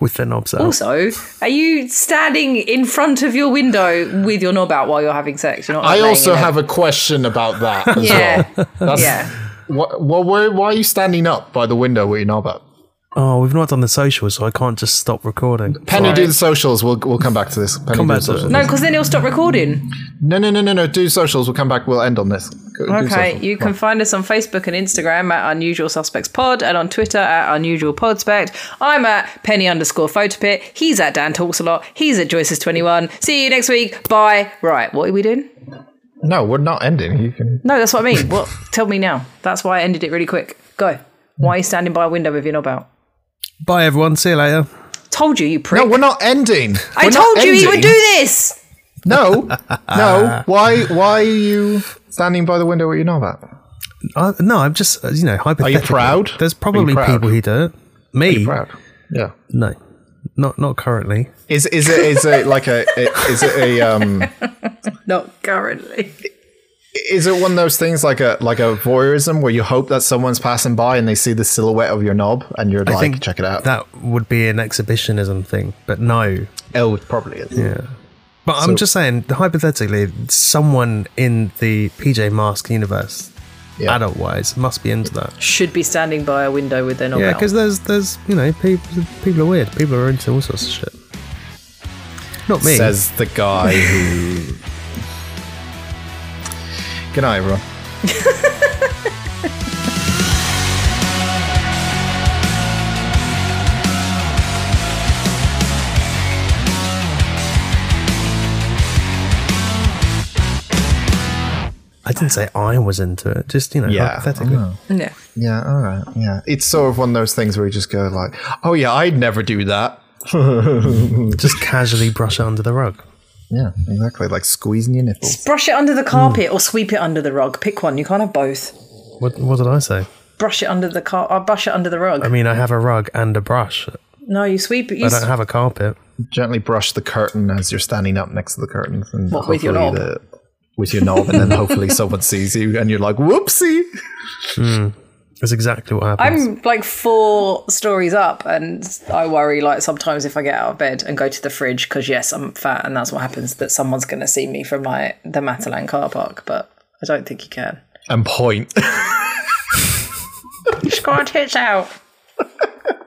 with their knobs out. Also, are you standing in front of your window with your knob out while you're having sex? You're not. Like, I also have a question about that as Yeah. well. That's, Yeah. What, what, why, why are you standing up by the window with your knob up? Oh, we've not done the socials, so I can't just stop recording. Penny, do the socials. We'll we'll come back to this. Penny, Come back to socials. No, because then he'll stop recording. no, no, no, no, no. Do socials. We'll come back. We'll end on this. Go- do Okay, socials. you Come can find us on Facebook and Instagram at Unusual Suspects Pod and on Twitter at Unusual Podspect. I'm at Penny underscore Photopit. He's at Dan Talks a Lot. He's at Joyce's21. See you next week. Bye. Right, what are we doing? No, we're not ending. You can. No, that's what I mean. What? Tell me now. That's why I ended it really quick. Go. Why are you standing by a window with your knob out? Bye, everyone. See you later. Told you, you prick. No, we're not ending. I We're told you he would do this. No, *laughs* no. Why? Why are you standing by the window What your knob out? Uh, no, I'm just, uh, you know, hypothetical. Are you proud? There's probably proud? people who do it. Me? Proud. Yeah. No, not not currently. Is is it is it like a is it a um *laughs* Not currently. Is it one of those things like a like a voyeurism where you hope that someone's passing by and they see the silhouette of your knob and you're I like think check it out. That would be an exhibitionism thing, but no. oh, it probably is. Yeah. But I'm just saying, hypothetically, someone in the PJ Mask universe, Yeah. adult wise, must be into that. Should be standing by a window with their knob Yeah, because there's there's you know people people are weird. People are into all sorts of shit. Not me. Says the guy who. Good night, everyone. I didn't say I was into it. Just you know, Yeah, hypothetically. Oh, I know. Yeah. Yeah, all right. Yeah, it's sort of one of those things where you just go like, "Oh yeah, I'd never do that." *laughs* Just casually brush it under the rug. Yeah, exactly. Like squeezing your nipples. Brush it under the mm. carpet or sweep it under the rug. Pick one. You can't have both. What What did I say? Brush it under the car. Or brush it under the rug. I mean, I have a rug and a brush. no, you sweep it. You I don't have a carpet. Gently brush the curtain as you're standing up next to the curtain. And What, with your hopefully knob? the- with your knob, and then hopefully *laughs* someone sees you, and you're like, "Whoopsie!" Hmm. That's exactly what happens. I'm like four stories up, and I worry like sometimes if I get out of bed and go to the fridge because yes, I'm fat, and that's what happens. That someone's going to see me from like the Matalan car park, but I don't think you can. And point. *laughs* Just got tits out. *laughs*